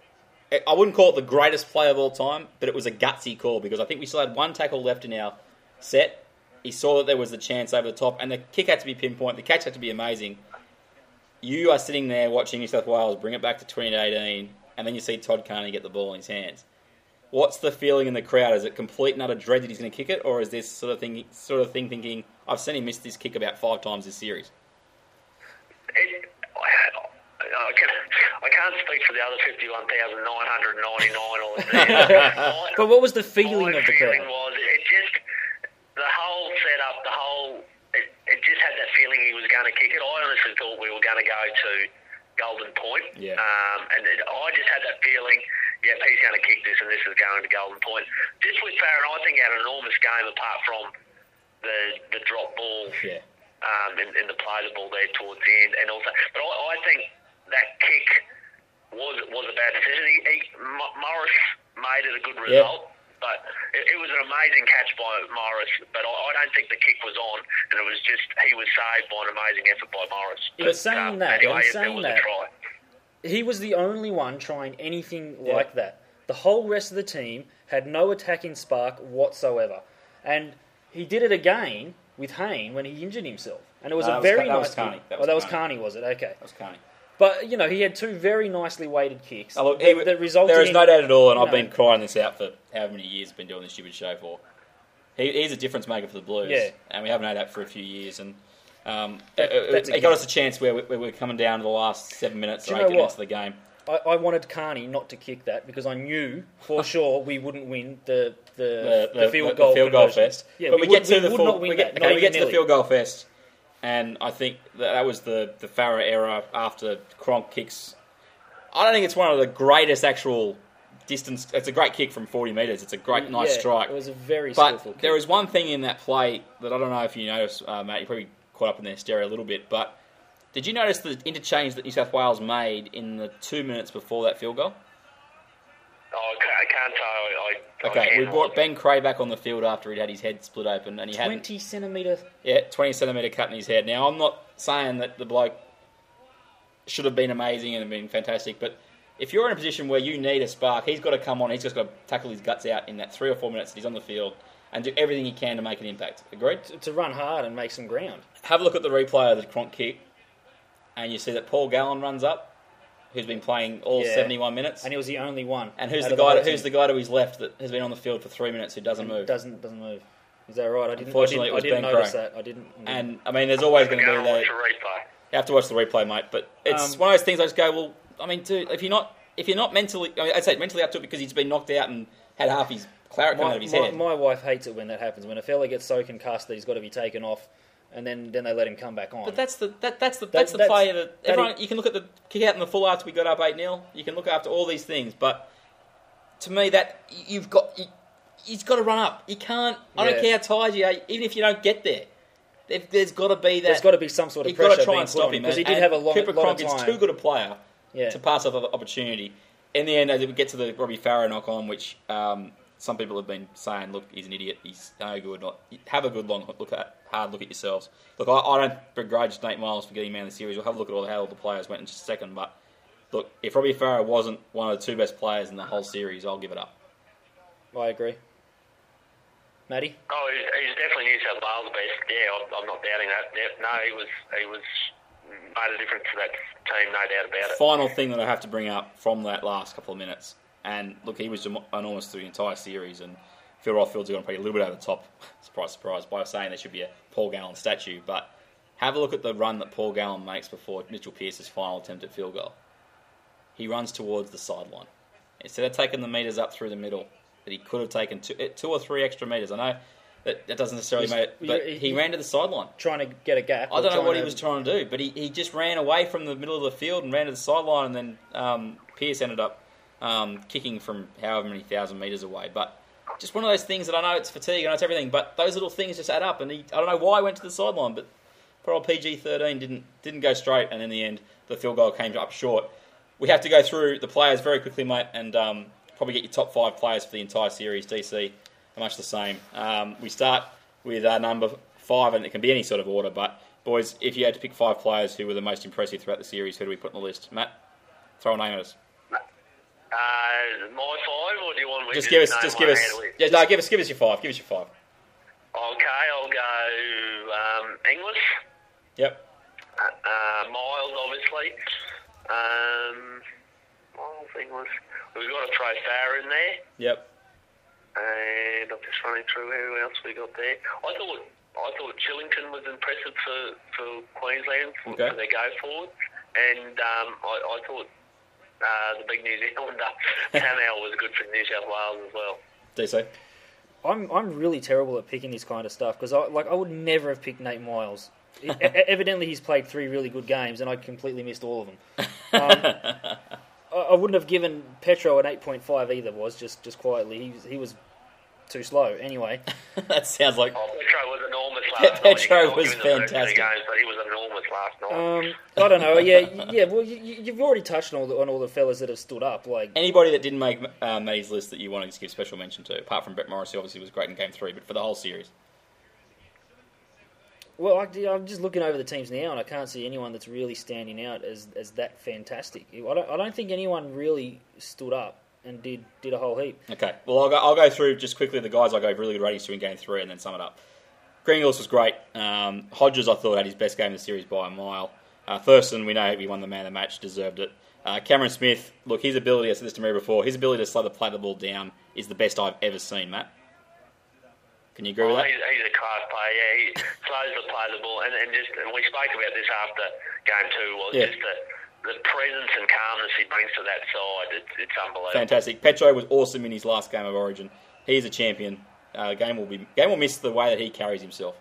I wouldn't call it the greatest play of all time, but it was a gutsy call because I think we still had one tackle left in our set. He saw that there was the chance over the top, and the kick had to be pinpoint. The catch had to be amazing. You are sitting there watching New South Wales bring it back to 2018, and then you see Todd Carney get the ball in his hands. What's the feeling in the crowd? Is it complete and utter dread that he's going to kick it, or is this sort of thing, sort of thing thinking, I've seen him miss this kick about five times this series? It, I, I, can, I can't speak for the other 51,999 or But what was the feeling my of the feeling crowd? was it just the whole setup, the whole it, it just had that feeling he was going to kick it. I honestly thought we were going to go to Golden Point, Yeah. um, and I just had that feeling. Yep, he's going to kick this, and this is going to Golden Point. Just with Farah, I think he had an enormous game apart from the the drop ball Yeah. um, in, in the play the ball there towards the end, and also, but I, I think that kick was was a bad decision. He, he, M- Morris made it a good Yeah. Result, but it, it was an amazing catch by Morris. But I, I don't think the kick was on, and it was just he was saved by an amazing effort by Morris. In But, saying um, that, anyway, in it- saying it was that- a try. he was the only one trying anything Yeah. like that. The whole rest of the team had no attacking spark whatsoever, and he did it again with Hayne when he injured himself. And it was No, a was very Ca- that nice. was Carney. kick. That oh, was that was Carney. Carney, was it? Okay. That was Carney. But you know, he had two very nicely weighted kicks Oh, look, that, he that resulted. there is no doubt at all, and I've know, been crying this out for however many years I've been doing this stupid show for. He, he's a difference maker for the Blues, Yeah. and we haven't had that for a few years. And um, That- it, it, got us a chance where we, we're coming down to the last seven minutes Do or eight minutes of the game. I, I wanted Carney not to kick that because I knew for sure we wouldn't win the the, The, the, field the goal field goal fest. Yeah, but we, we, get would, to we the would full, not win we get, that. okay, we get to the field goal fest, and I think that, that was the the Farah era after Cronk kicks. I don't think it's one of the greatest actual distance. It's a great kick from forty meters. It's a great, nice Yeah, strike. It was a very skillful But kick. there is one thing in that play that I don't know if you noticed, uh, Matt. You probably caught up in their stereo a little bit, but did you notice the interchange that New South Wales made in the two minutes before that field goal? Oh, I can't, I can't tell. I, I Okay, we brought Ben Creagh back on the field after he'd had his head split open, and he had twenty centimeter. yeah twenty centimeter cut in his head. Now I'm not saying that the bloke should have been amazing and been fantastic, but if you're in a position where you need a spark, he's got to come on. He's just got to tackle his guts out in that three or four minutes that he's on the field and do everything he can to make an impact. Agreed? To, to run hard and make some ground. Have a look at the replay of the Cronk kick, and you see that Paul Gallen runs up, who's been playing all Yeah. 71 minutes. And he was the only one. And who's out the of guy? whole who's the team. guy to his left that has been on the field for three minutes who doesn't move? Doesn't doesn't move. Is that right? I didn't. Unfortunately, I it was didn't, I Ben didn't notice Creagh. that. I didn't. And I mean, there's always going to Go be and that. watch the replay. You have to watch the replay, mate. But it's Um, one of those things. I just go, well, I mean, dude, if you're not, if you're not mentally, I mean, I'd say mentally up to it because he's been knocked out and had half his claret come out my, of his my, head. my wife hates it when that happens. When a fella gets so concussed that he's got to be taken off, and then then they let him come back on. But that's the that, that's the that's the that's- play that that everyone. you can look at the kick out in the full after we got up eight 0 You can look after all these things, but to me, that you've got you, he's got to run up. You can't. I don't care how tired you are, even if you don't get there. There, there's got to be that. There's got to be some sort of You've got pressure to try and stop him because he did have a long, Cooper lot Cronk of time. is too good a player Yeah. to pass up an opportunity. In the end, as we get to the Robbie Farah knock on, which um, some people have been saying, look, he's an idiot, he's no good. Not have a good long look at hard look at yourselves. Look, I, I don't begrudge Nate Myles for getting man of the series. We'll have a look at all how all the players went in just a second. But look, if Robbie Farah wasn't one of the two best players in the whole series, I'll give it up. I agree. Matty, Oh, he's, he's definitely New South Wales the best. Yeah, I'm, I'm not doubting that. Yeah, no, he was he was made a difference to that team, no doubt about it. Final thing that I have to bring up from that last couple of minutes, and look, he was enormous through the entire series, and Phil Rothfield's going to play a little bit over the top, surprise, surprise, by saying there should be a Paul Gallen statue, but have a look at the run that Paul Gallen makes before Mitchell Pearce's final attempt at field goal. He runs towards the sideline. Instead of taking the metres up through the middle, that he could have taken two, eh, two or three extra metres. I know that, that doesn't necessarily He's- make it, but he- he, ran to the sideline. trying to get a gap. I don't know what he was trying to do, but he, he just ran away from the middle of the field and ran to the sideline, and then um, Pearce ended up um, kicking from however many thousand metres away. But just one of those things that I know it's fatigue, I know it's everything, but those little things just add up. And he, I don't know why he went to the sideline, but poor old PG thirteen didn't didn't go straight, and in the end, the field goal came up short. We have to go through the players very quickly, mate, and um, probably get your top five players for the entire series. DC are much the same. Um, we start with uh, number five, and it can be any sort of order. But boys, if you had to pick five players who were the most impressive throughout the series, who do we put on the list? Matt, throw a name at us. Uh, my five, or do you want me Just to give us, just give us, out of it? yeah, no, give us, give us your five. Give us your five. Okay, I'll go um, Inglis. Yep. Uh, uh, Myles, obviously. Um, Myles, Inglis. We've got to throw Farah in there. Yep. And I'm just running through who else we got there. I thought I thought Shillington was impressive for, for Queensland for, Okay. for their go forward, and um, I, I thought uh, the big New Zealander Tamou was good for New South Wales as well. DC. I'm I'm really terrible at picking this kind of stuff because I like I would never have picked Nate Myles. E- e- evidently, he's played three really good games, and I completely missed all of them. Um, I, I wouldn't have given Petro an eight point five either. Was just just quietly, he was, he was too slow. Anyway, that sounds like Oh, Petro was enormous Pe- last night. Petro was give him the first two fantastic. Games, but he was enormous last night. um, I don't know. Yeah, yeah. Well, you, you- you've already touched on all the, on all the fellas that have stood up. Like anybody that didn't make uh, Matty's list that you wanted to give special mention to, apart from Brett Morris, who obviously was great in Game Three, but for the whole series. Well, I, I'm just looking over the teams now, and I can't see anyone that's really standing out as as that fantastic. I don't, I don't think anyone really stood up and did did a whole heap. Okay, well, I'll go, I'll go through just quickly the guys I gave really good ratings to in game three and then sum it up. Gringles was great. Um, Hodges, I thought, had his best game of the series by a mile. Uh, Thurston, we know he won the man of the match, deserved it. Uh, Cameron Smith, look, his ability, I said this to Mary before, his ability to slow the play the ball down is the best I've ever seen, Matt. Can you agree with Oh, that? he's, he's a class player. Yeah, he slows the play the ball, and, and just and we spoke about this after game two. Was Yeah. just the the presence and calmness he brings to that side. It's, it's unbelievable. Fantastic. Petro was awesome in his last game of Origin. He's a champion. Uh, game will be game will miss the way that he carries himself.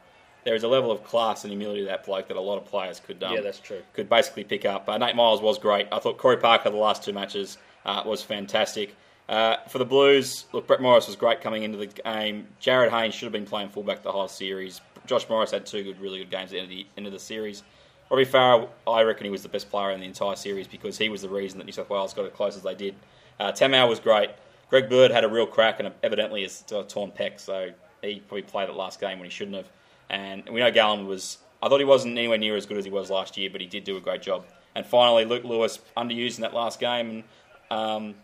There is a level of class and humility to that bloke that a lot of players could um, Yeah, that's true. could basically pick up. Uh, Nate Myles was great. I thought Corey Parker the last two matches uh, was fantastic. Uh, for the Blues, look, Brett Morris was great coming into the game. Jarryd Haynes should have been playing fullback the whole series. Josh Morris had two good, really good games at the end of the, end of the series. Robbie Farah, I reckon he was the best player in the entire series because he was the reason that New South Wales got as close as they did. Uh, Tamou was great. Greg Bird had a real crack and evidently is a torn pec, so he probably played it last game when he shouldn't have. And we know Gallen was. I thought he wasn't anywhere near as good as he was last year, but he did do a great job. And finally, Luke Lewis underused in that last game, and um,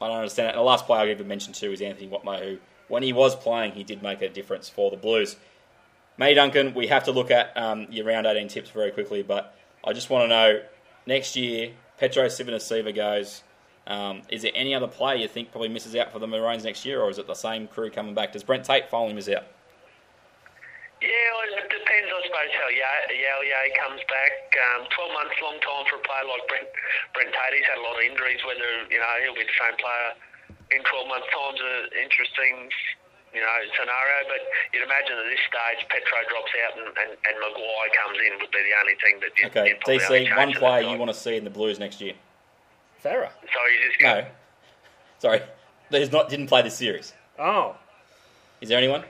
I don't understand it. And the last player I will even mentioned too is Anthony Watmough, who, when he was playing, he did make a difference for the Blues. May Duncan, we have to look at um, your round 18 tips very quickly, but I just want to know next year, Petro Civoniceva goes. Um, is there any other player you think probably misses out for the Maroons next year, or is it the same crew coming back? Does Brent Tate finally miss out? Yeah, well, it depends, I suppose, how Yow Yeh comes back. Um, 12 months, long time for a player like Brent, Brent Tate. He's had a lot of injuries. Whether, you know, he'll be the same player in 12 months' time is an interesting, you know, scenario. But you'd imagine at this stage, Petro drops out and, and, and Maguire comes in would be the only thing that you'd, Okay, you'd probably only DC, one player you want to see in the Blues next year? Farah. So you just go, No, sorry, that is not didn't play this series. Oh, Is there anyone?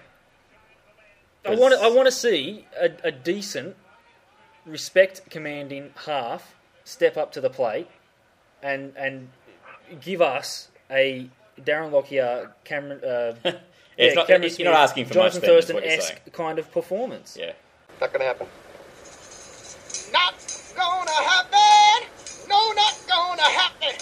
I want to, I want to see a, a decent, respect commanding half step up to the plate and and give us a Darren Lockyer, Cameron. Uh, Yeah, yeah, it's not, Cameron you're not asking for much. Jonathan then, is what you're saying. Thurston-esque kind of performance. Yeah. Not gonna happen. Not gonna happen. No, not gonna happen.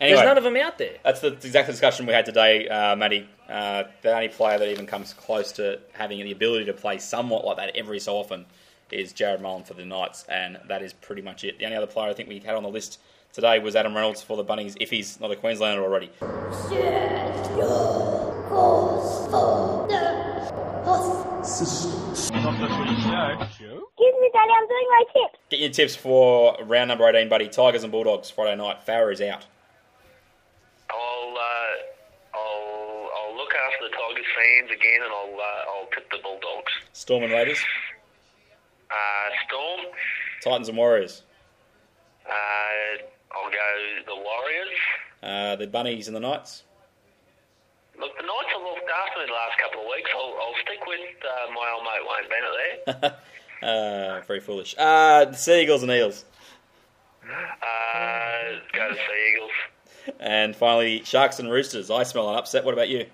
Anyway, There's none of them out there. That's the exact discussion we had today, uh, Matty. Uh, the only player that even comes close to having the ability to play somewhat like that every so often is Jarrod Mullen for the Knights, and that is pretty much it. The only other player I think we had on the list today was Adam Reynolds for the Bunnies, if he's not a Queenslander already. Not the footy show. Show? Excuse me, Daddy, I'm doing my tips. Get your tips for round number 18, buddy. Tigers and Bulldogs Friday night. Farah is out. I'll, uh, I'll, I'll look after the Tigers fans again and I'll, uh, I'll tip the Bulldogs. Storm and Raiders. Uh, Storm, Titans and Warriors. uh, I'll go the Warriors. Uh, the Bunnies and the Knights. Look, the Knights have looked after me the last couple of weeks. I'll, I'll stick with uh, my old mate Wayne Bennett there. Uh, very foolish. Uh, the Seagulls and Eels. Uh, go to Sea Eagles. And finally, Sharks and Roosters. I smell an upset. What about you?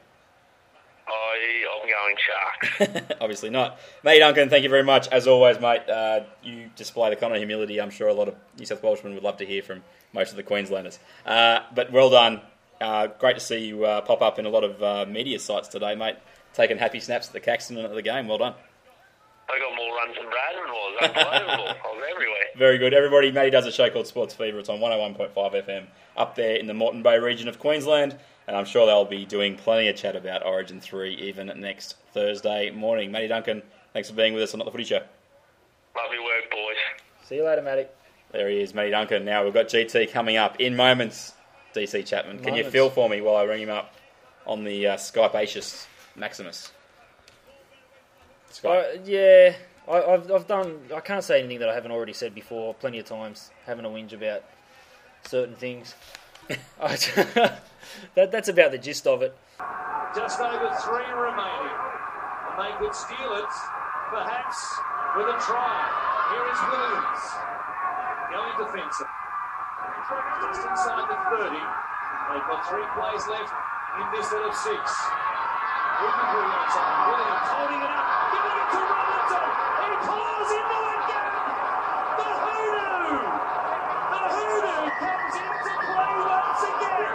I, I'm going Sharks. Obviously not. Mate Duncan, thank you very much. As always, mate, uh, you display the kind of humility I'm sure a lot of New South Welshmen would love to hear from most of the Queenslanders. Uh, but well done. Uh, great to see you uh, pop up in a lot of uh, media sites today, mate. Taking happy snaps at the Caxton and at the game. Well done. I got more runs than Bradman was. Unbelievable. I was everywhere. Very good. Everybody, Matty does a show called Sports Fever. It's on 101.5 FM up there in the Moreton Bay region of Queensland. And I'm sure they'll be doing plenty of chat about Origin 3 even next Thursday morning. Matty Duncan, thanks for being with us on Not the Footy Show. Love your work, boys. See you later, Matty. There he is, Matty Duncan. Now we've got GT coming up in moments. DC Chapman, can you Moments. feel for me while I ring him up on the uh, Skype Acius Maximus? Skype. I, yeah, I, I've, I've done. I can't say anything that I haven't already said before. Plenty of times, having a whinge about certain things. I, that, that's about the gist of it. Just over three remaining. And they could steal it, perhaps, with a try. Here is Williams. Going defensive. Just inside the 30. They've got three plays left in this set of six. Williams holding it up. Giving it to Robinson. He pulls into it. The hoodoo. The hoodoo comes into play once again.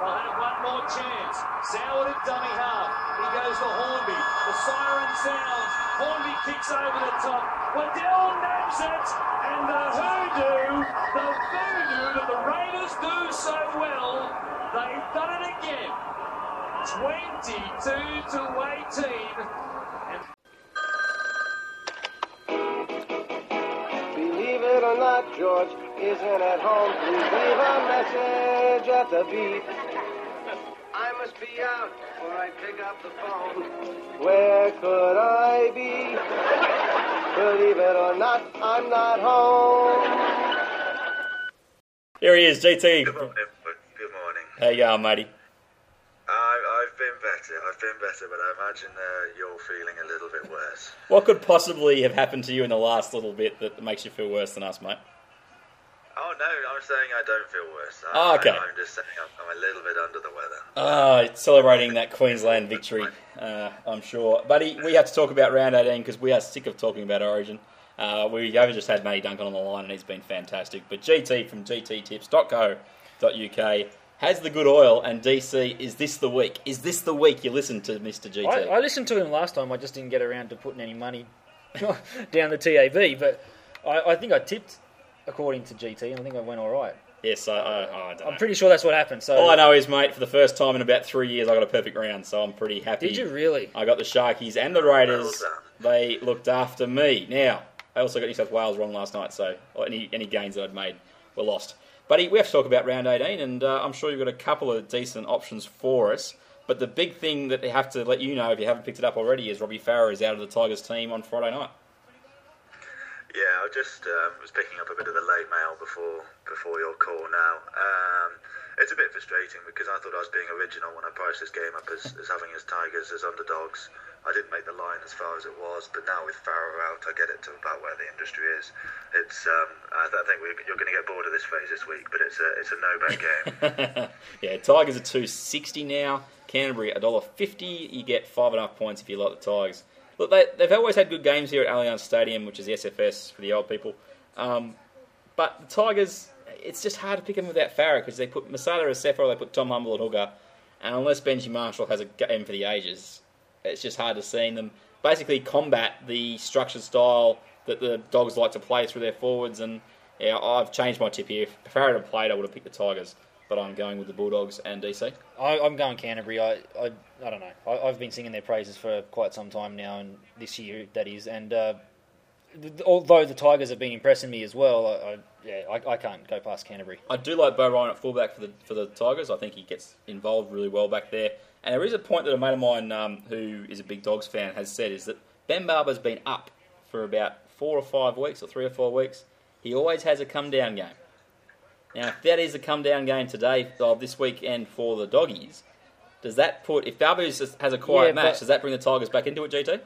They'll have one more chance. Soward at dummy half. He goes to Hornby. The siren sounds. Hornby kicks over the top. Waddell nabs it. And the hoodoo, the voodoo that the Raiders do so well, they've done it again. 22 to 18. Believe it or not, George isn't at home. Please leave a message at the beep. I must be out or I pick up the phone. Where could I be? Believe it or not, I'm not home. Here he is, GT. Good morning. Good morning. How you going, matey? I, I've been better. I've been better, but I imagine uh, you're feeling a little bit worse. What could possibly have happened to you in the last little bit that makes you feel worse than us, mate? Oh no, I'm saying I don't feel worse. I, Oh, okay. I, am just saying I'm, I'm a little bit under the weather. Ah, celebrating that Queensland victory, uh, I'm sure. Buddy, we have to talk about round 18 because we are sick of talking about Origin. Uh, we have just had Matty Duncan on the line and he's been fantastic. But GT from gttips.co.uk has the good oil and DC, is this the week? Is this the week you listen to Mr. GT? I, I listened to him last time. I just didn't get around to putting any money down the TAB, but I, I think I tipped according to GT, and I think I went all right. yes, I, I, I don't I'm know. pretty sure that's what happened. So All I know is, mate, for the first time in about three years, I got a perfect round, so I'm pretty happy. Did you really? I got the Sharkies and the Raiders. They looked after me. Now, I also got New South Wales wrong last night, so any any gains that I'd made were lost. Buddy, we have to talk about round 18, and uh, I'm sure you've got a couple of decent options for us. But the big thing that they have to let you know, if you haven't picked it up already, is Robbie Farah is out of the Tigers team on Friday night. Yeah, I just um, was picking up a bit of the late mail before before your call now. Um, it's a bit frustrating because I thought I was being original when I priced this game up as, as having as Tigers as underdogs. I didn't make the line as far as it was, but now with Farah out, I get it to about where the industry is. It's um, I th- I think we're, you're going to get bored of this phase this week, but it's a it's a no bet game. yeah, Tigers are two sixty now. Canterbury a dollar fifty. You get five and a half points if you like the Tigers. Look, they, they've always had good games here at Allianz Stadium, which is the SFS for the old people. Um, but the Tigers, it's just hard to pick them without Farah because they put Masada as Sepho, they put Tom Humble at hooker, and unless Benji Marshall has a game for the ages, it's just hard to see them basically combat the structured style that the Dogs like to play through their forwards. And yeah, I've changed my tip here. If Farah had played, I would have picked the Tigers, but I'm going with the Bulldogs and DC. I, I'm going Canterbury. I, I, I don't know. I, I've been singing their praises for quite some time now, and this year that is. And uh, th- although the Tigers have been impressing me as well, I, I, yeah, I, I can't go past Canterbury. I do like Bo Ryan at fullback for the for the Tigers. I think he gets involved really well back there. And there is a point that a mate of mine um, who is a big Dogs fan has said is that Ben Barba's been up for about four or five weeks or three or four weeks. He always has a come down game. Now, if that is a come down game today of this weekend for the Doggies, does that put if Barba has has a quiet Yeah, match, but- does that bring the Tigers back into it, GT?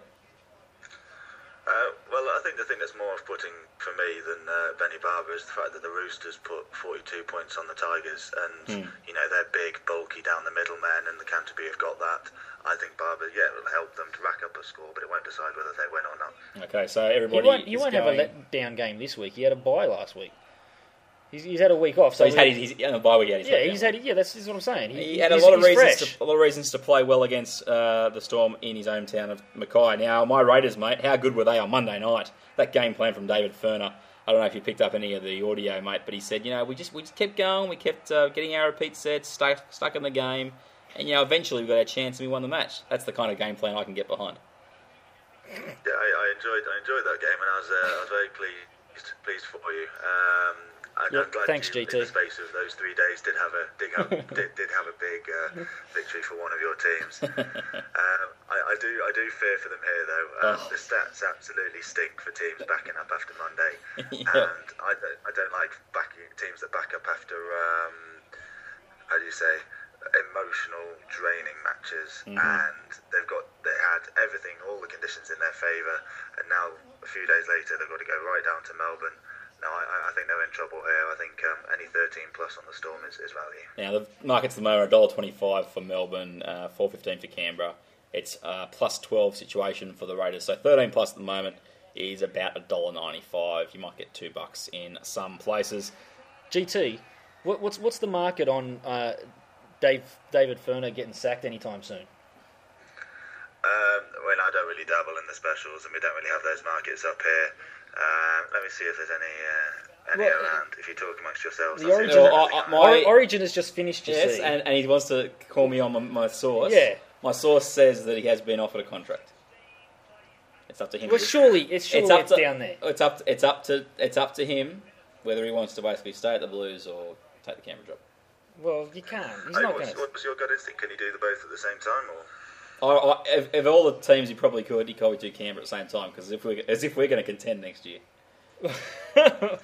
Uh, well, I think the thing that's more off-putting for me than uh, Benny Barba is the fact that the Roosters put 42 points on the Tigers, and Hmm. you know they're big, bulky down the middle men, and the Canterbury have got that. I think Barba, yeah, will help them to rack up a score, but it won't decide whether they win or not. Okay, so He everybody won't, he is won't going... have a let down game this week. You had a bye last week. He's, he's had a week off. So he's had we- his, he's on the bye week. he had yeah, he's had yeah. That's, that's what I'm saying. He had a lot of reasons, fresh. to, a lot of reasons to play well against uh, the Storm in his hometown of Mackay. Now, my Raiders, mate, how good were they on Monday night? That game plan from David Furner. I don't know if you picked up any of the audio, mate, but he said, you know, we just we just kept going, we kept uh, getting our repeat sets, stuck stuck in the game, and you know, eventually we got our chance and we won the match. That's the kind of game plan I can get behind. Yeah, I, I enjoyed I enjoyed that game, and I was uh, I was very pleased pleased for you. Um, Yeah, I'm glad thanks, you, GT. in the space of those three days, did have a did have, did, did have a big uh, victory for one of your teams. um, I, I do I do fear for them here though. Um, Oh. The stats absolutely stink for teams backing up after Monday, Yeah. and I don't, I don't like backing teams that back up after um, how do you say emotional draining matches Mhm. and they've got they had everything all the conditions in their favour and now a few days later they've got to go right down to Melbourne no, I, I think they're in trouble here. I think um, any 13 plus on the Storm is, is value. Now the markets at the moment are $1.25 for Melbourne, uh, four fifteen for Canberra. It's a plus twelve situation for the Raiders. So thirteen plus at the moment is about $1.95. You might get two bucks in some places. GT, what, what's what's the market on uh, Dave David Furner getting sacked anytime soon? Um, well, I don't really dabble in the specials, and we don't really have those markets up here. Um, let me see if there's any uh, any Well, around. If you talk amongst yourselves, The I'll see if Origin, there's Well, I- my- Origin has just finished. You Yes, see. and, and he wants to call me on my, my source. Yeah. My source says that he has been offered a contract. It's up to him. well, surely it's surely up it's, to, down there. It's up. It's up to. It's up to him whether he wants to basically stay at the Blues or take the Canberra job. Well, you can't. He's Hey, not what's, going to. what's your gut instinct? Can you do the both at the same time, or? I, I, of, of all the teams he probably could, he probably do Canberra at the same time because if we as if we're going to contend next year.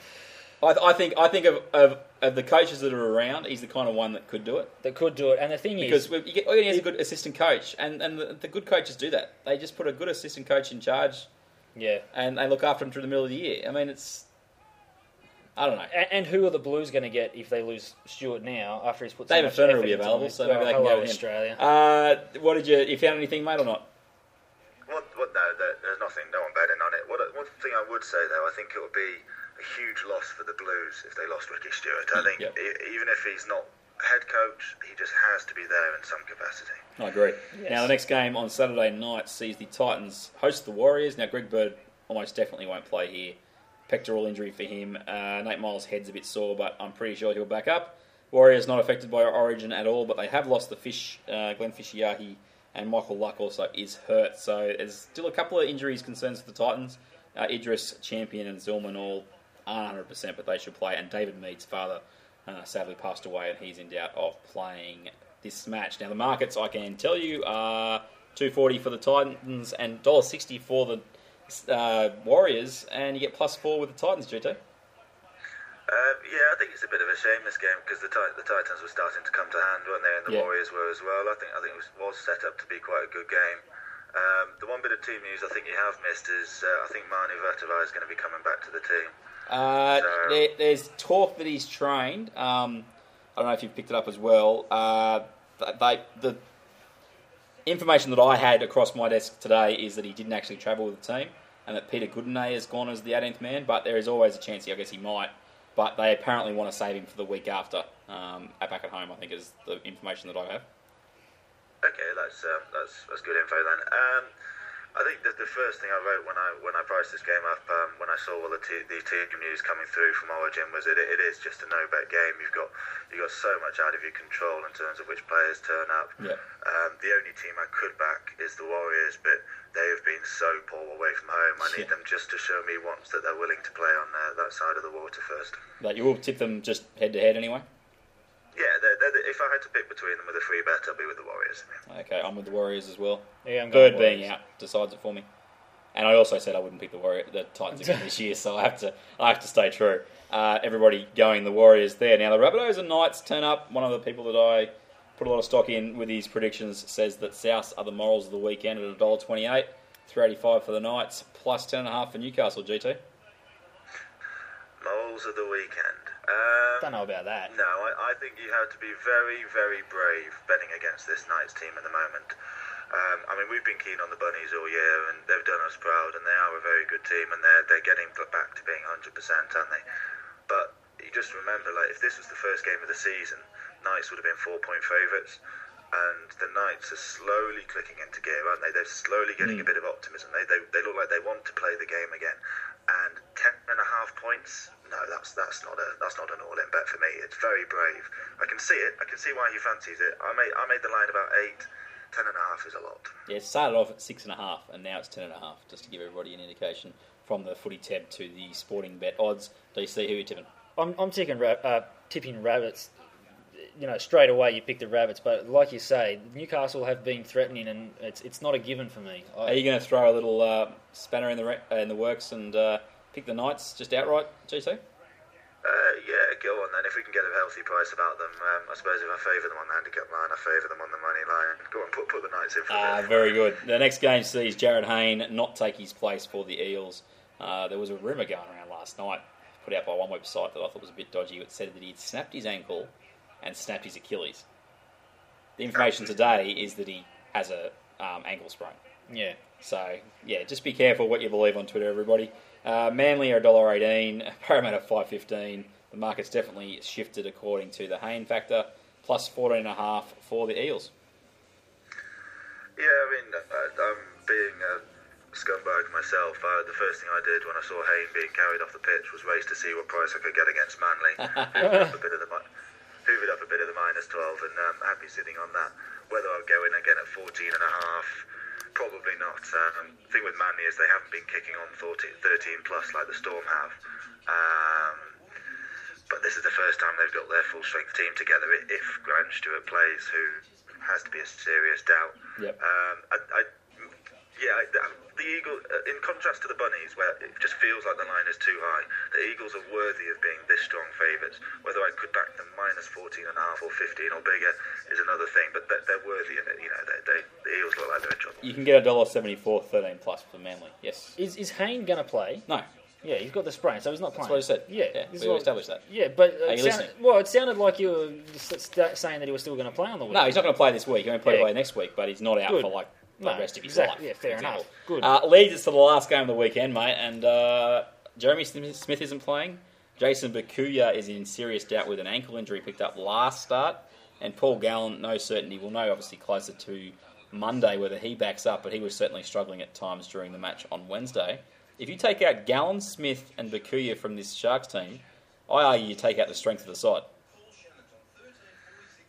I, I think I think of, of of the coaches that are around, he's the kind of one that could do it That could do it. And the thing because is, we, you get, all you need is a good assistant coach, and and the, the good coaches do that. They just put a good assistant coach in charge, yeah. and they look after him through the middle of the year. I mean, it's I don't know. And, and who are the Blues going to get if they lose Stuart now after he's put so David much Furner effort will be into available, it? so maybe Well, they can hello, go with him. Australia. Uh, what did you? You found anything, mate, or not? What, what, no, there, there's nothing, no one betting on it. What, one thing I would say, though, I think it would be a huge loss for the Blues if they lost Ricky Stuart. I think Yep. e- even if he's not head coach, he just has to be there in some capacity. I agree. Yes. Now, the next game on Saturday night sees the Titans host the Warriors. Now, Greg Bird almost definitely won't play here. Pectoral injury for him. Uh, Nate Myles' head's a bit sore, but I'm pretty sure he'll back up. Warriors not affected by Origin at all, but they have lost the fish, uh, Glen Fisiiahi, and Michael Luck also is hurt. So there's still a couple of injuries concerns for the Titans. Uh, Idris, Champion, and Zillman all aren't 100%, but they should play. And David Mead's father uh, sadly passed away, and he's in doubt of playing this match. Now, the markets, I can tell you, are 240 for the Titans and $1.60 for the uh, Warriors, and you get plus four with the Titans, GT. Uh, yeah, I think it's a bit of a shame this game because the, Tit- the Titans were starting to come to hand, weren't they? And the Yeah. Warriors were as well. I think I think it was, was set up to be quite a good game. Um, the one bit of team news I think you have missed is uh, I think Manu Vatuvei is going to be coming back to the team. Uh, So- there, there's talk that he's trained. Um, I don't know if you've picked it up as well. Uh, they, the information that I had across my desk today is that he didn't actually travel with the team, and that Peter Goodenay has gone as the 18th man. But there is always a chance. I guess he might. But they apparently want to save him for the week after, um, at back at home. I think is the information that I have. Okay, that's um, that's that's good info then. Um, I think that the first thing I wrote when I when I priced this game up, um, when I saw all the, t- the team news coming through from Origin, was that it, it is just a no bet game. You've got you've got so much out of your control in terms of which players turn up. Yeah. Um, the only team I could back is the Warriors, but they have been so poor away from home. I need Yeah. them just to show me once that they're willing to play on uh, that side of the water first. But you will tip them just head to head anyway. Yeah, they're, they're the, if I had to pick between them with a free bet, I'd be with the Warriors. Okay, I'm with the Warriors as well. Yeah, I'm Bird going being Warriors. out decides it for me. And I also said I wouldn't pick the Warrior, the Titans again this year, so I have to, I have to stay true. Uh, everybody going the Warriors there. Now the Rabbitohs and Knights turn up. One of the people that I put a lot of stock in with his predictions says that South are the morals of the weekend at $1.28, 385 for the Knights, plus 10.5 for Newcastle, GT. Moles of the weekend. Um, Don't know about that. No, I, I think you have to be very, very brave betting against this Knights team at the moment. Um, I mean, we've been keen on the Bunnies all year, and they've done us proud, and they are a very good team, and they're they're getting put back to being 100%, aren't they? But you just remember, like, if this was the first game of the season, Knights would have been four-point favourites, and the Knights are slowly clicking into gear, aren't they? They're slowly getting a bit of optimism. They, they they look like they want to play the game again, and ten and a half points. No, that's that's not a that's not an all-in bet for me. It's very brave. I can see it. I can see why he fancies it. I made I made the line about eight. Ten and a half is a lot. Yeah, it started off at six and a half, and now it's ten and a half. Just to give everybody an indication from the footy tab to the sporting bet odds. Do you see who you're tipping? I'm, I'm taking ra- uh, tipping rabbits. You know, straight away you pick the rabbits, but like you say, Newcastle have been threatening, and it's it's not a given for me. I, Are you going to throw a little uh, spanner in the re- uh, in the works and uh, pick the Knights just outright, GT? Uh, yeah, go on then. If we can get a healthy price about them, um, I suppose if I favour them on the handicap line, I favour them on the money line. Go on, put put the Knights in for Ah, the very good. The next game sees Jarryd Hayne not take his place for the Eels. Uh, there was a rumour going around last night put out by one website that I thought was a bit dodgy. It said that he had snapped his ankle and snapped his Achilles. The information today is that he has a um, ankle sprain. Yeah. So yeah, just be careful what you believe on Twitter, everybody. Uh, Manly are $1.18, Parramatta five fifteen. The market's definitely shifted according to the Hayne factor, plus fourteen and a half for the Eels. Yeah, I mean, I'm being a scumbag myself. Uh, the first thing I did when I saw Hayne being carried off the pitch was race to see what price I could get against Manly. hoovered, up a bit of the, mi- hoovered up a bit of the minus 12 and um, happy sitting on that. Whether I'll go in again at 14 and a half, probably not. Um, the thing with Manly is they haven't been kicking on 14, 13 plus like the Storm have. Um, but this is the first time they've got their full strength team together. If Grant Stewart plays, who has to be a serious doubt. Yep. Um, I, I, yeah, I, the Eagle. uh, In contrast to the Bunnies, where it just feels like the line is too high, the Eagles are worthy of being this strong favourites. Whether I could back them minus 14 and a half or 15 or bigger is another thing, but they're, they're worthy of it. You know, they, they, the Eagles look like they're in trouble. You can get a dollar seventy four, thirteen plus for Manly. Yes. Is is Hayne going to play? No. Yeah, he's got the sprain, so he's not playing. That's playing. what I said. Yeah, Yeah, this we is what- established that. Yeah, but Are you sounded, listening? well, it sounded like you were st- st- saying that he was still going to play on the week. No, he's not going to play this week. He's going to play Yeah. away next week, but he's not out Good. for like the No, rest of his exactly. life. Yeah, fair for example. enough. Good. Uh, leads us to the last game of the weekend, mate, and uh, Jeremy Smith Smith isn't playing. Jayson Bukuya is in serious doubt with an ankle injury picked up last start, and Paul Gallen, no certainty. We'll know obviously closer to Monday whether he backs up, but he was certainly struggling at times during the match on Wednesday. If you take out Gallen, Smith, and Bukuya from this Sharks team, I argue you take out the strength of the side.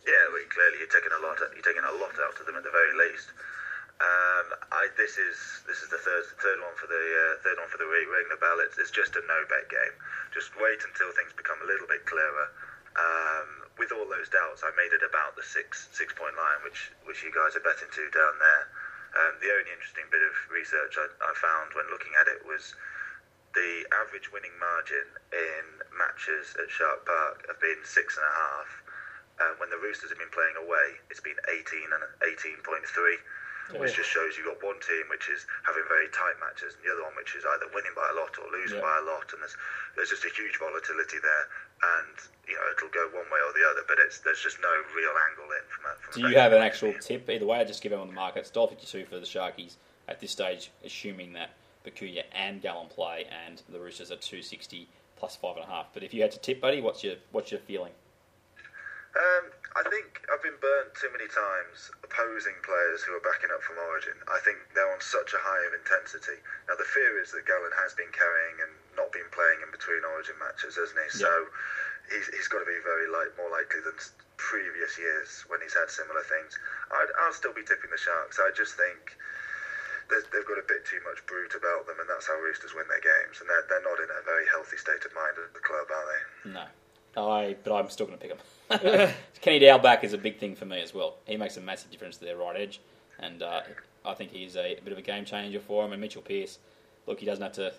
Yeah, well, clearly you're taking a lot. You're taking a lot out of them at the very least. Um, I, this is this is the third third one for the uh, third one for the ring, ring the bell. It's, it's just a no bet game. Just wait until things become a little bit clearer. Um, with all those doubts, I made it about the six six point line, which which you guys are betting to down there. Um, the only interesting bit of research I, I found when looking at it was the average winning margin in matches at Shark Park have been six and a half. Uh, when the Roosters have been playing away, it's been 18 and 18.3, which just shows you've got one team which is having very tight matches, and the other one which is either winning by a lot or losing Yeah. by a lot, and there's there's just a huge volatility there, and you know it'll go one way or the other, but it's there's just no real angle in from a. From a Do you have an actual tip? Either way, I just give it on the market. It's $1.52 for the Sharkies at this stage, assuming that Bukuya and Gallen play, and the Roosters are 260 plus five and a half. But if you had to tip, buddy, what's your what's your feeling? Um, I think I've been burnt too many times opposing players who are backing up from Origin. I think they're on such a high of intensity. Now the fear is that Gallen has been carrying and not been playing in between Origin matches, hasn't he? So he's, he's got to be very like more likely than previous years when he's had similar things. I'd, I'll still be tipping the Sharks. I just think. They've got a bit too much brute about them, and that's how Roosters win their games. And they're, they're not in a very healthy state of mind at the club, are they? No. I, but I'm still going to pick him. Kenny-Dowall back is a big thing for me as well. He makes a massive difference to their right edge, and uh, I think he's a, bit of a game changer for him. And Mitchell Pearce, look, he doesn't have to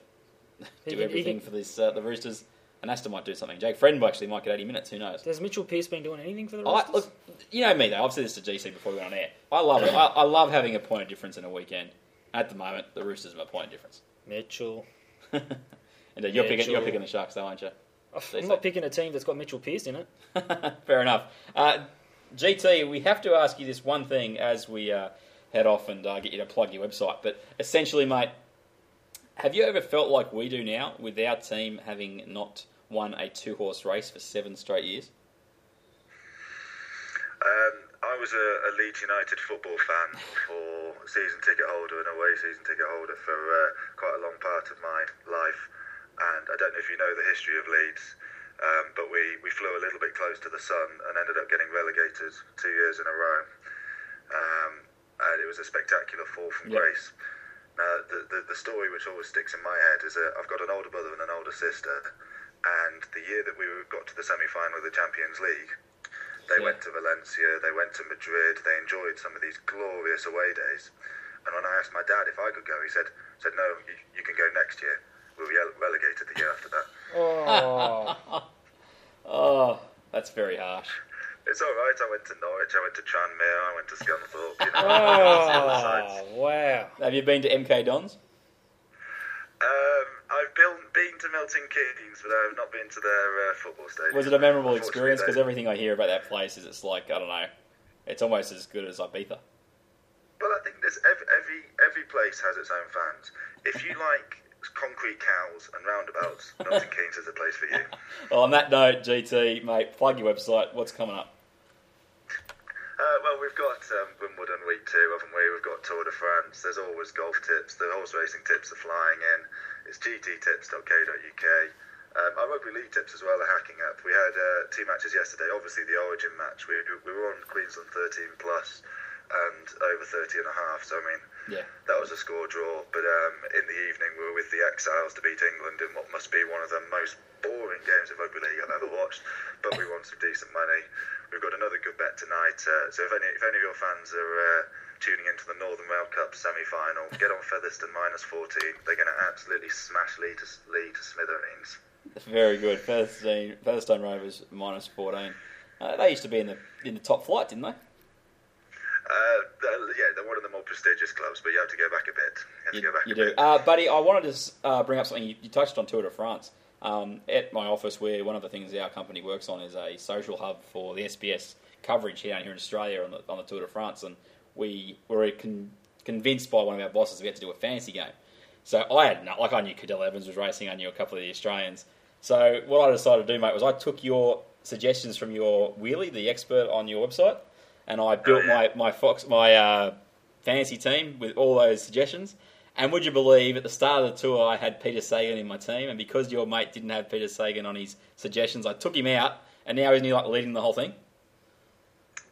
do everything for this uh, the Roosters. And Aston might do something. Jake Friend actually might get 80 minutes. Who knows? Has Mitchell Pearce been doing anything for the I, Roosters? look, you know me though. I've said this to GC before we went on air. I love it. I, I love having a point of difference in a weekend. At the moment, the Roosters have a point of difference. Mitchell. and uh, you're picking you're picking the Sharks though, aren't you? I'm not picking a team that's got Mitchell Pearce in it. Fair enough. Uh, GT, we have to ask you this one thing as we uh, head off and uh, get you to plug your website. But essentially, mate, have you ever felt like we do now with our team having not won a two horse race for seven straight years? Um, I was a, a Leeds United football fan for season ticket holder and away season ticket holder for uh, quite a long part of my life. And I don't know if you know the history of Leeds, um, but we, we flew a little bit close to the sun and ended up getting relegated two years in a row. Um, and it was a spectacular fall from Yeah. grace. Now, the, the, the story which always sticks in my head is that I've got an older brother and an older sister, and the year that we got to the semi final of the Champions League, they Yeah. went to Valencia, they went to Madrid, they enjoyed some of these glorious away days. And when I asked my dad if I could go, he said, said No, you, you can go next year. We'll be relegated the year after that. Oh, Oh, that's very harsh. It's all right. I went to Norwich, I went to Tranmere, I went to Scunthorpe. You know, all the sides. oh wow. Have you been to MK Dons? Um, I've I've been to Milton Keynes, but I've not been to their uh, football stadium. Was it a memorable experience? Because everything I hear about that place is it's like I don't know, it's almost as good as Ibiza. Well, I think there's every, every every place has its own fans. If you like concrete cows and roundabouts, Milton Keynes is the place for you. Well, on that note, GT mate, plug your website. What's coming up? Uh, well, we've got um, Wimbledon week two, haven't we? We've got Tour de France. There's always golf tips. The horse racing tips are flying in. It's gttips.co.uk. Um, our rugby league tips as well are hacking up. We had uh, two matches yesterday. Obviously, the Origin match. We, we were on Queensland 13 plus and over 30 and a half. So I mean, Yeah. that was a score draw. But um, in the evening, we were with the Exiles to beat England in what must be one of the most boring games of rugby league I've ever watched. But we won some decent money. We've got another good bet tonight. Uh, so if any if any of your fans are uh, tuning into the Northern Rail Cup semi-final, get on Featherstone minus 14. They're going to absolutely smash Lee to, Lee to smithereens. Very good. Featherstone, Featherstone Rovers minus fourteen. Uh, they used to be in the in the top flight, didn't they? Uh, yeah, they're one of the more prestigious clubs, but you have to go back a bit. You You, go back you a do, bit. uh, buddy. I wanted to uh, bring up something you, you touched on Tour de France. Um, at my office, where one of the things our company works on is a social hub for the SBS coverage here down here in Australia on the, on the Tour de France, and we were con- convinced by one of our bosses we had to do a fantasy game. So I had no, like I knew Cadel Evans was racing, I knew a couple of the Australians. So what I decided to do, mate, was I took your suggestions from your wheelie, the expert on your website, and I built my my Fox my uh, fantasy team with all those suggestions. And would you believe, at the start of the tour, I had Peter Sagan in my team, and because your mate didn't have Peter Sagan on his suggestions, I took him out, and now he's nearly like leading the whole thing.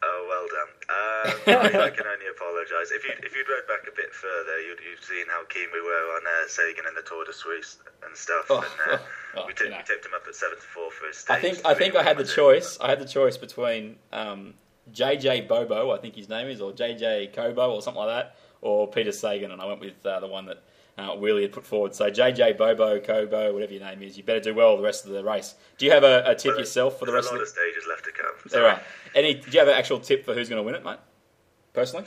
Oh, well done. Um, I, I can only apologise. If you if you'd read back a bit further, you'd you'd seen how keen we were on uh, Sagan in the Tour de Suisse and stuff. Oh, and uh, oh, we, tipped, you know. we tipped him up at seven to four for his I think I think I had the win, was it? choice. I had the choice between um, JJ Bobo, I think his name is, or JJ Kobo, or something like that, or Peter Sagan, and I went with uh, the one that uh, Wheelie had put forward. So JJ Bobo, Kobo, whatever your name is, you better do well the rest of the race. Do you have a, a tip Well, yourself for the rest of the? of stages left to come. All right. Any? Do you have an actual tip for who's going to win it, mate? Personally,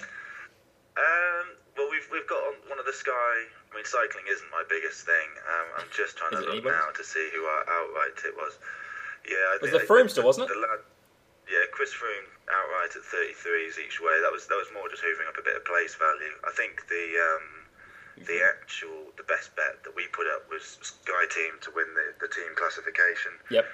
Um, well, we've we've got one of the Sky. I mean, cycling isn't my biggest thing. Um, I'm just trying Is to look anybody's? now to see who our outright tip was. Yeah, I Was the Froome still, wasn't it? The lad, yeah, Chris Froome outright at 33s each way. That was that was more just hoovering up a bit of place value. I think the um, the actual the best bet that we put up was Sky Team to win the, the team classification. Yep.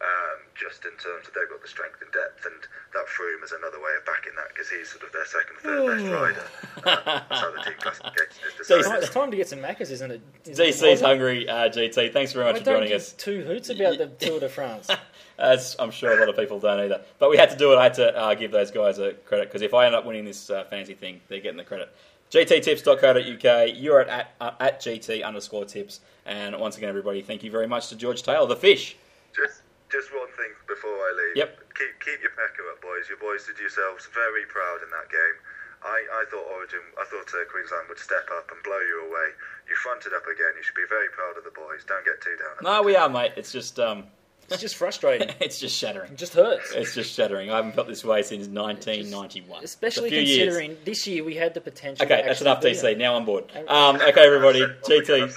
Um, just in terms of they've got the strength and depth, and that Froome is another way of backing that because he's sort of their second, third best rider. Um, that's how the team classification is It's decided. time, it's time to get some Maccas, isn't it? Isn't it, DC's Walter? hungry. Uh, GT, thanks very much I for joining us. two hoots about the Tour de France. As I'm sure a lot of people don't either. But we had to do it. I had to uh, give those guys a credit because if I end up winning this uh, fancy thing, they're getting the credit. GTTips.co.uk. You're at, at, uh, at GT underscore tips. And once again, everybody, thank you very much to George Taylor, the fish. Just, just one thing before I leave. Yep. Keep, keep your pecker up, boys. Your boys did yourselves very proud in that game. I, I thought Origin, I thought uh, Queensland would step up and blow you away. You fronted up again. You should be very proud of the boys. Don't get too down. No, we are, mate. It's just, um, It's just frustrating. it's just shattering. It just hurts. It's just shattering. I haven't felt this way since 1991. Especially It's a few years. considering this year we had the potential. Okay, to that's enough DC. Now I'm bored. Um, okay, everybody. GT.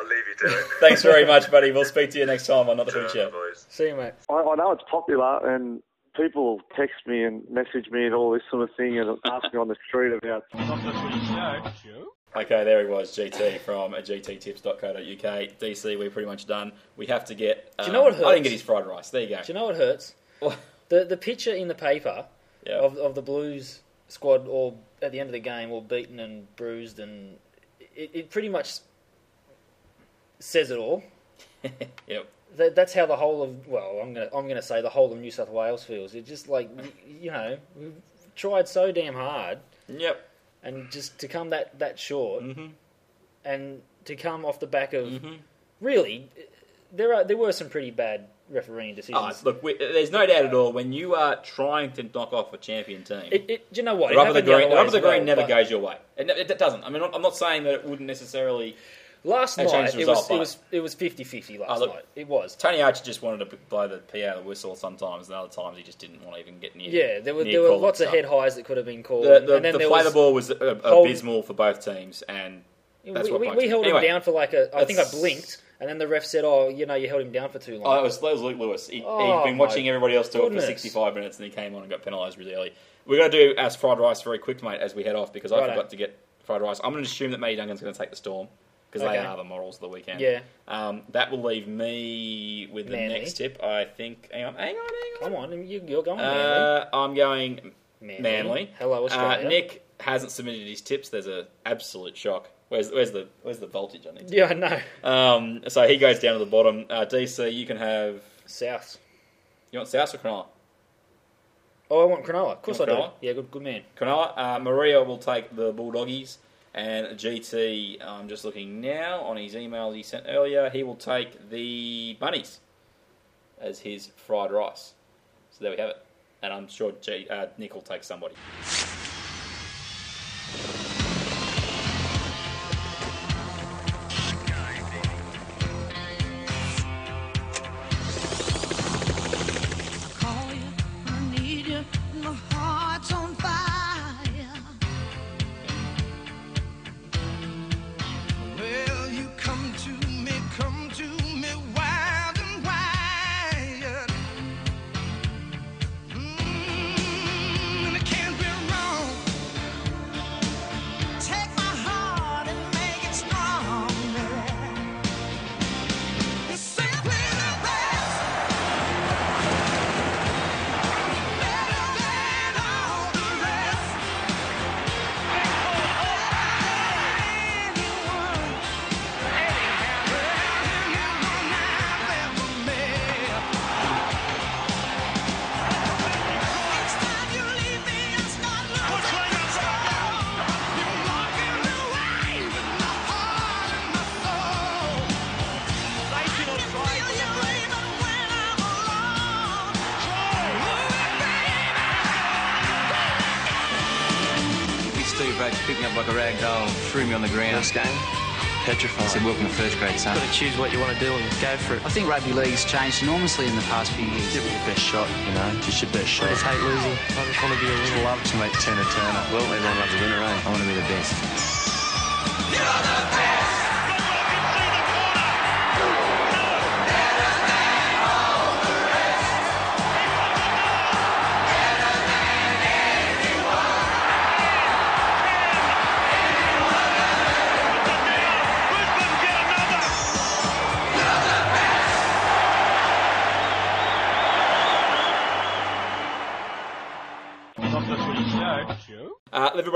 Him off. I'll leave you to it. Thanks very much, buddy. We'll speak to you next time on Another the Footy Show. boys. See you, mate. I, I know it's popular and people text me and message me and all this sort of thing and ask me on the street about. Not the Footy Show. Okay, there he was, GT from gttips.co.uk. DC, we're pretty much done. We have to get. Do you know what um, hurts? I didn't get his fried rice. There you go. Do you know what hurts? the the picture in the paper Yeah. of of the Blues squad all at the end of the game, all beaten and bruised, and it, it pretty much says it all. Yep. That, that's how the whole of well, I'm gonna I'm gonna say the whole of New South Wales feels. It's just like you know we've tried so damn hard. Yep. And just to come that that short, Mm-hmm. and to come off the back of really, there are there were some pretty bad refereeing decisions. Oh, look, we, there's no doubt at all when you are trying to knock off a champion team. It, it, do you know what? the It the green, the the as well, never goes your way. It, it doesn't. I mean, I'm not saying that it wouldn't necessarily. Last night changed the it result, was it was it was 50-50 last Oh, look, night. It was. Tony Archer just wanted to blow the P out of the whistle sometimes, and other times he just didn't want to even get near. Yeah, there were near there were calling lots of stuff. head highs that could have been called. The, the, and then the there play was the ball was uh, hold- abysmal for both teams, and That's we, what we, bugs we me. held Anyway, him down for like a. I think I that's- blinked, and then the ref said, "Oh, you know, you held him down for too long." Oh, that was, that was Luke Lewis. He, Oh, he'd been my watching everybody else do goodness. it for 65 minutes and he came on and got penalised really early. We're going to do as fried rice very quick, mate, as we head off because I Righto. forgot to get fried rice. I'm going to assume that Matty Duncan's going to take the storm because Okay. they are the morals of the weekend. Yeah. Um, that will leave me with the Manly. next tip. I think. Hang on, hang on, hang on. Come on, you, you're going. Manly. Uh, I'm going Manly. Manly. Hello, Australia. Uh, Nick hasn't submitted his tips. There's an absolute shock. Where's, where's the where's the voltage on it? Yeah, I know. Um, so he goes down to the bottom. Uh, DC, you can have South. You want South or Cronulla? Oh, I want Cronulla. Of course I do. Yeah, good, good man. Cronulla. Uh, Maria will take the Bulldoggies. And GT, I'm just looking now on his email he sent earlier. He will take the Bunnies as his fried rice. So there we have it. And I'm sure G, uh, Nick will take somebody. Like a rag doll, and threw me on the ground. First game? Petrified. Said, welcome to first grade, son. You've Got to choose what you want to do and go for it. I think rugby league's changed enormously in the past few years. Give it your best shot, you know, just your best shot. I just hate losing. I just want to be a Just winner. love to make Turner Turner. Well, everyone loves a winner, eh? I want to be the best.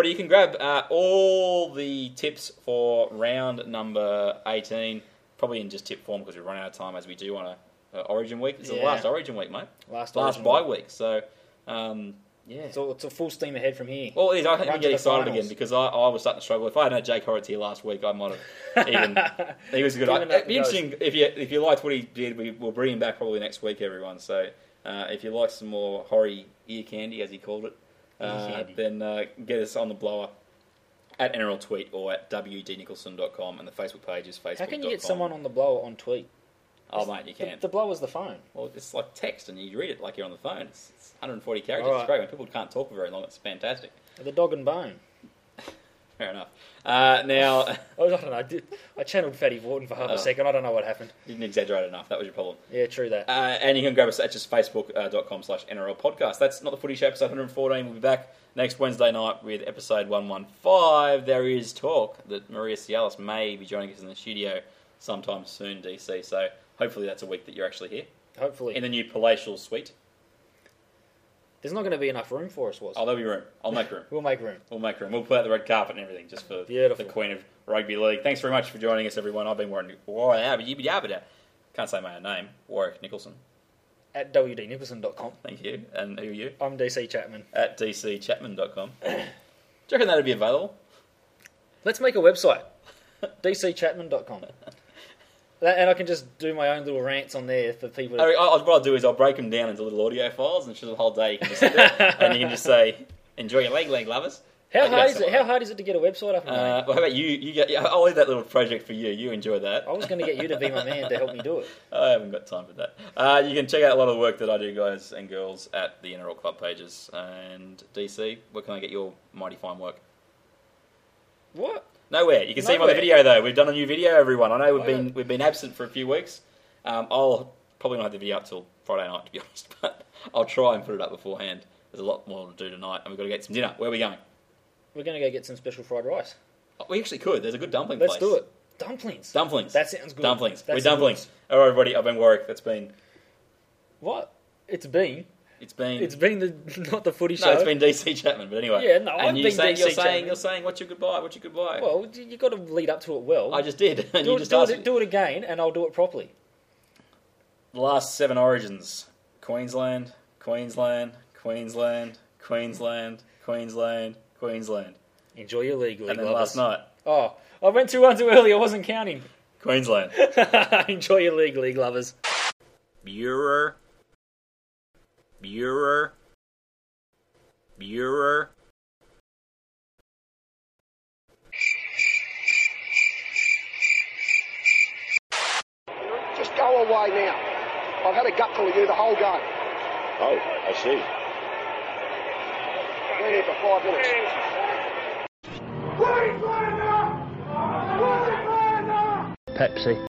Everybody, you can grab uh, all the tips for round number 18, probably in just tip form because we've run out of time as we do on a, a Origin week. It's the Yeah. last Origin week, mate. Last last bye week. week. So, um, Yeah, it's, all, it's a full steam ahead from here. well, it is. I think we get excited finals. again because I, I was starting to struggle. If I had had Jake Horrocks here last week, I might have even. he was a good. I, it'd be the interesting if you if you liked what he did. We, we'll bring him back probably next week, everyone. So uh, if you like some more Horry ear candy, as he called it, uh, then uh, get us on the blower at NRL Tweet or at wdnicholson.com and the Facebook page is facebook.com. How can you get someone on the blower on tweet? Oh, mate, you The, can. the blower's the phone. Well, it's like text and you read it like you're on the phone. It's, it's 140 characters. Alright. It's great when people can't talk for very long. It's fantastic. The dog and bone. Fair enough. Uh, now, Oh, I don't know. I, did, I channeled Fatty Vautin for half Oh. a second. I don't know what happened. you didn't exaggerate enough. That was your problem. Yeah, true that. Uh, and you can grab us at just facebook.com slash NRL podcast. That's not the footy show, episode 114. We'll be back next Wednesday night with episode 115. There is talk that Maria Tsialis may be joining us in the studio sometime soon, DC. So hopefully that's a week that you're actually here. Hopefully. In the new palatial suite. There's not going to be enough room for us, was Oh, there'll be room. I'll make room. We'll make room. We'll make room. We'll put out the red carpet and everything just for Beautiful. the Queen of Rugby League. Thanks very much for joining us, everyone. I've been Warren. Warren Can't say my own name. Warrick Nicolson. At wdnicholson.com. Thank you. And who are you? I'm DC Chapman. At dcchapman.com. Do you reckon that'd be available? Let's make a website. dcchapman.com. And I can just do my own little rants on there for people. I, To, I, what I'll do is I'll break them down into little audio files, and just a whole day you can just sit there and you can just say, "Enjoy your leg, leg lovers." how hard is it? How hard is it to get a website up and Uh, well, how about you? You get. Yeah, I'll leave that little project for you. You enjoy that. I was going to get you to be my man to help me do it. I haven't got time for that. Uh, you can check out a lot of the work that I do, guys and girls, at the NRL Club pages. And DC, where can I get your mighty fine work? What? Nowhere. You can see him on the Nowhere. video though. We've done a new video, everyone. I know we've been we've been absent for a few weeks. Um, I'll probably not have the video up till Friday night, to be honest, but I'll try and put it up beforehand. There's a lot more to do tonight, and we've got to get some dinner. Where are we going? We're going to go get some special fried rice. Oh, We actually could. There's a good dumpling Let's place. do it. Dumplings. Dumplings. That sounds good. Dumplings. That We're sounds dumplings. All right, everybody. I've been Warrick. That's been. What? It's been. It's been. It's been the not the footy show. no, it's been DC Chapman. But anyway. Yeah, no, and I've you been saying, DC You're saying, Chapman. you're saying, what's your goodbye? What's your goodbye? Well, you got to lead up to it well. I just did. And do, you it, just do, asked it, me. do it again, and I'll do it properly. The last seven origins: Queensland, Queensland, Queensland, Queensland, Queensland, Queensland. Enjoy your league, league And then lovers. last night, Oh, I went two one too early. I wasn't counting. Queensland. Enjoy your league, league lovers. Burer. Burer. Burer. Just go away now. I've had a gutful of you the whole game. Oh, I see. Been here for five minutes. Pepsi.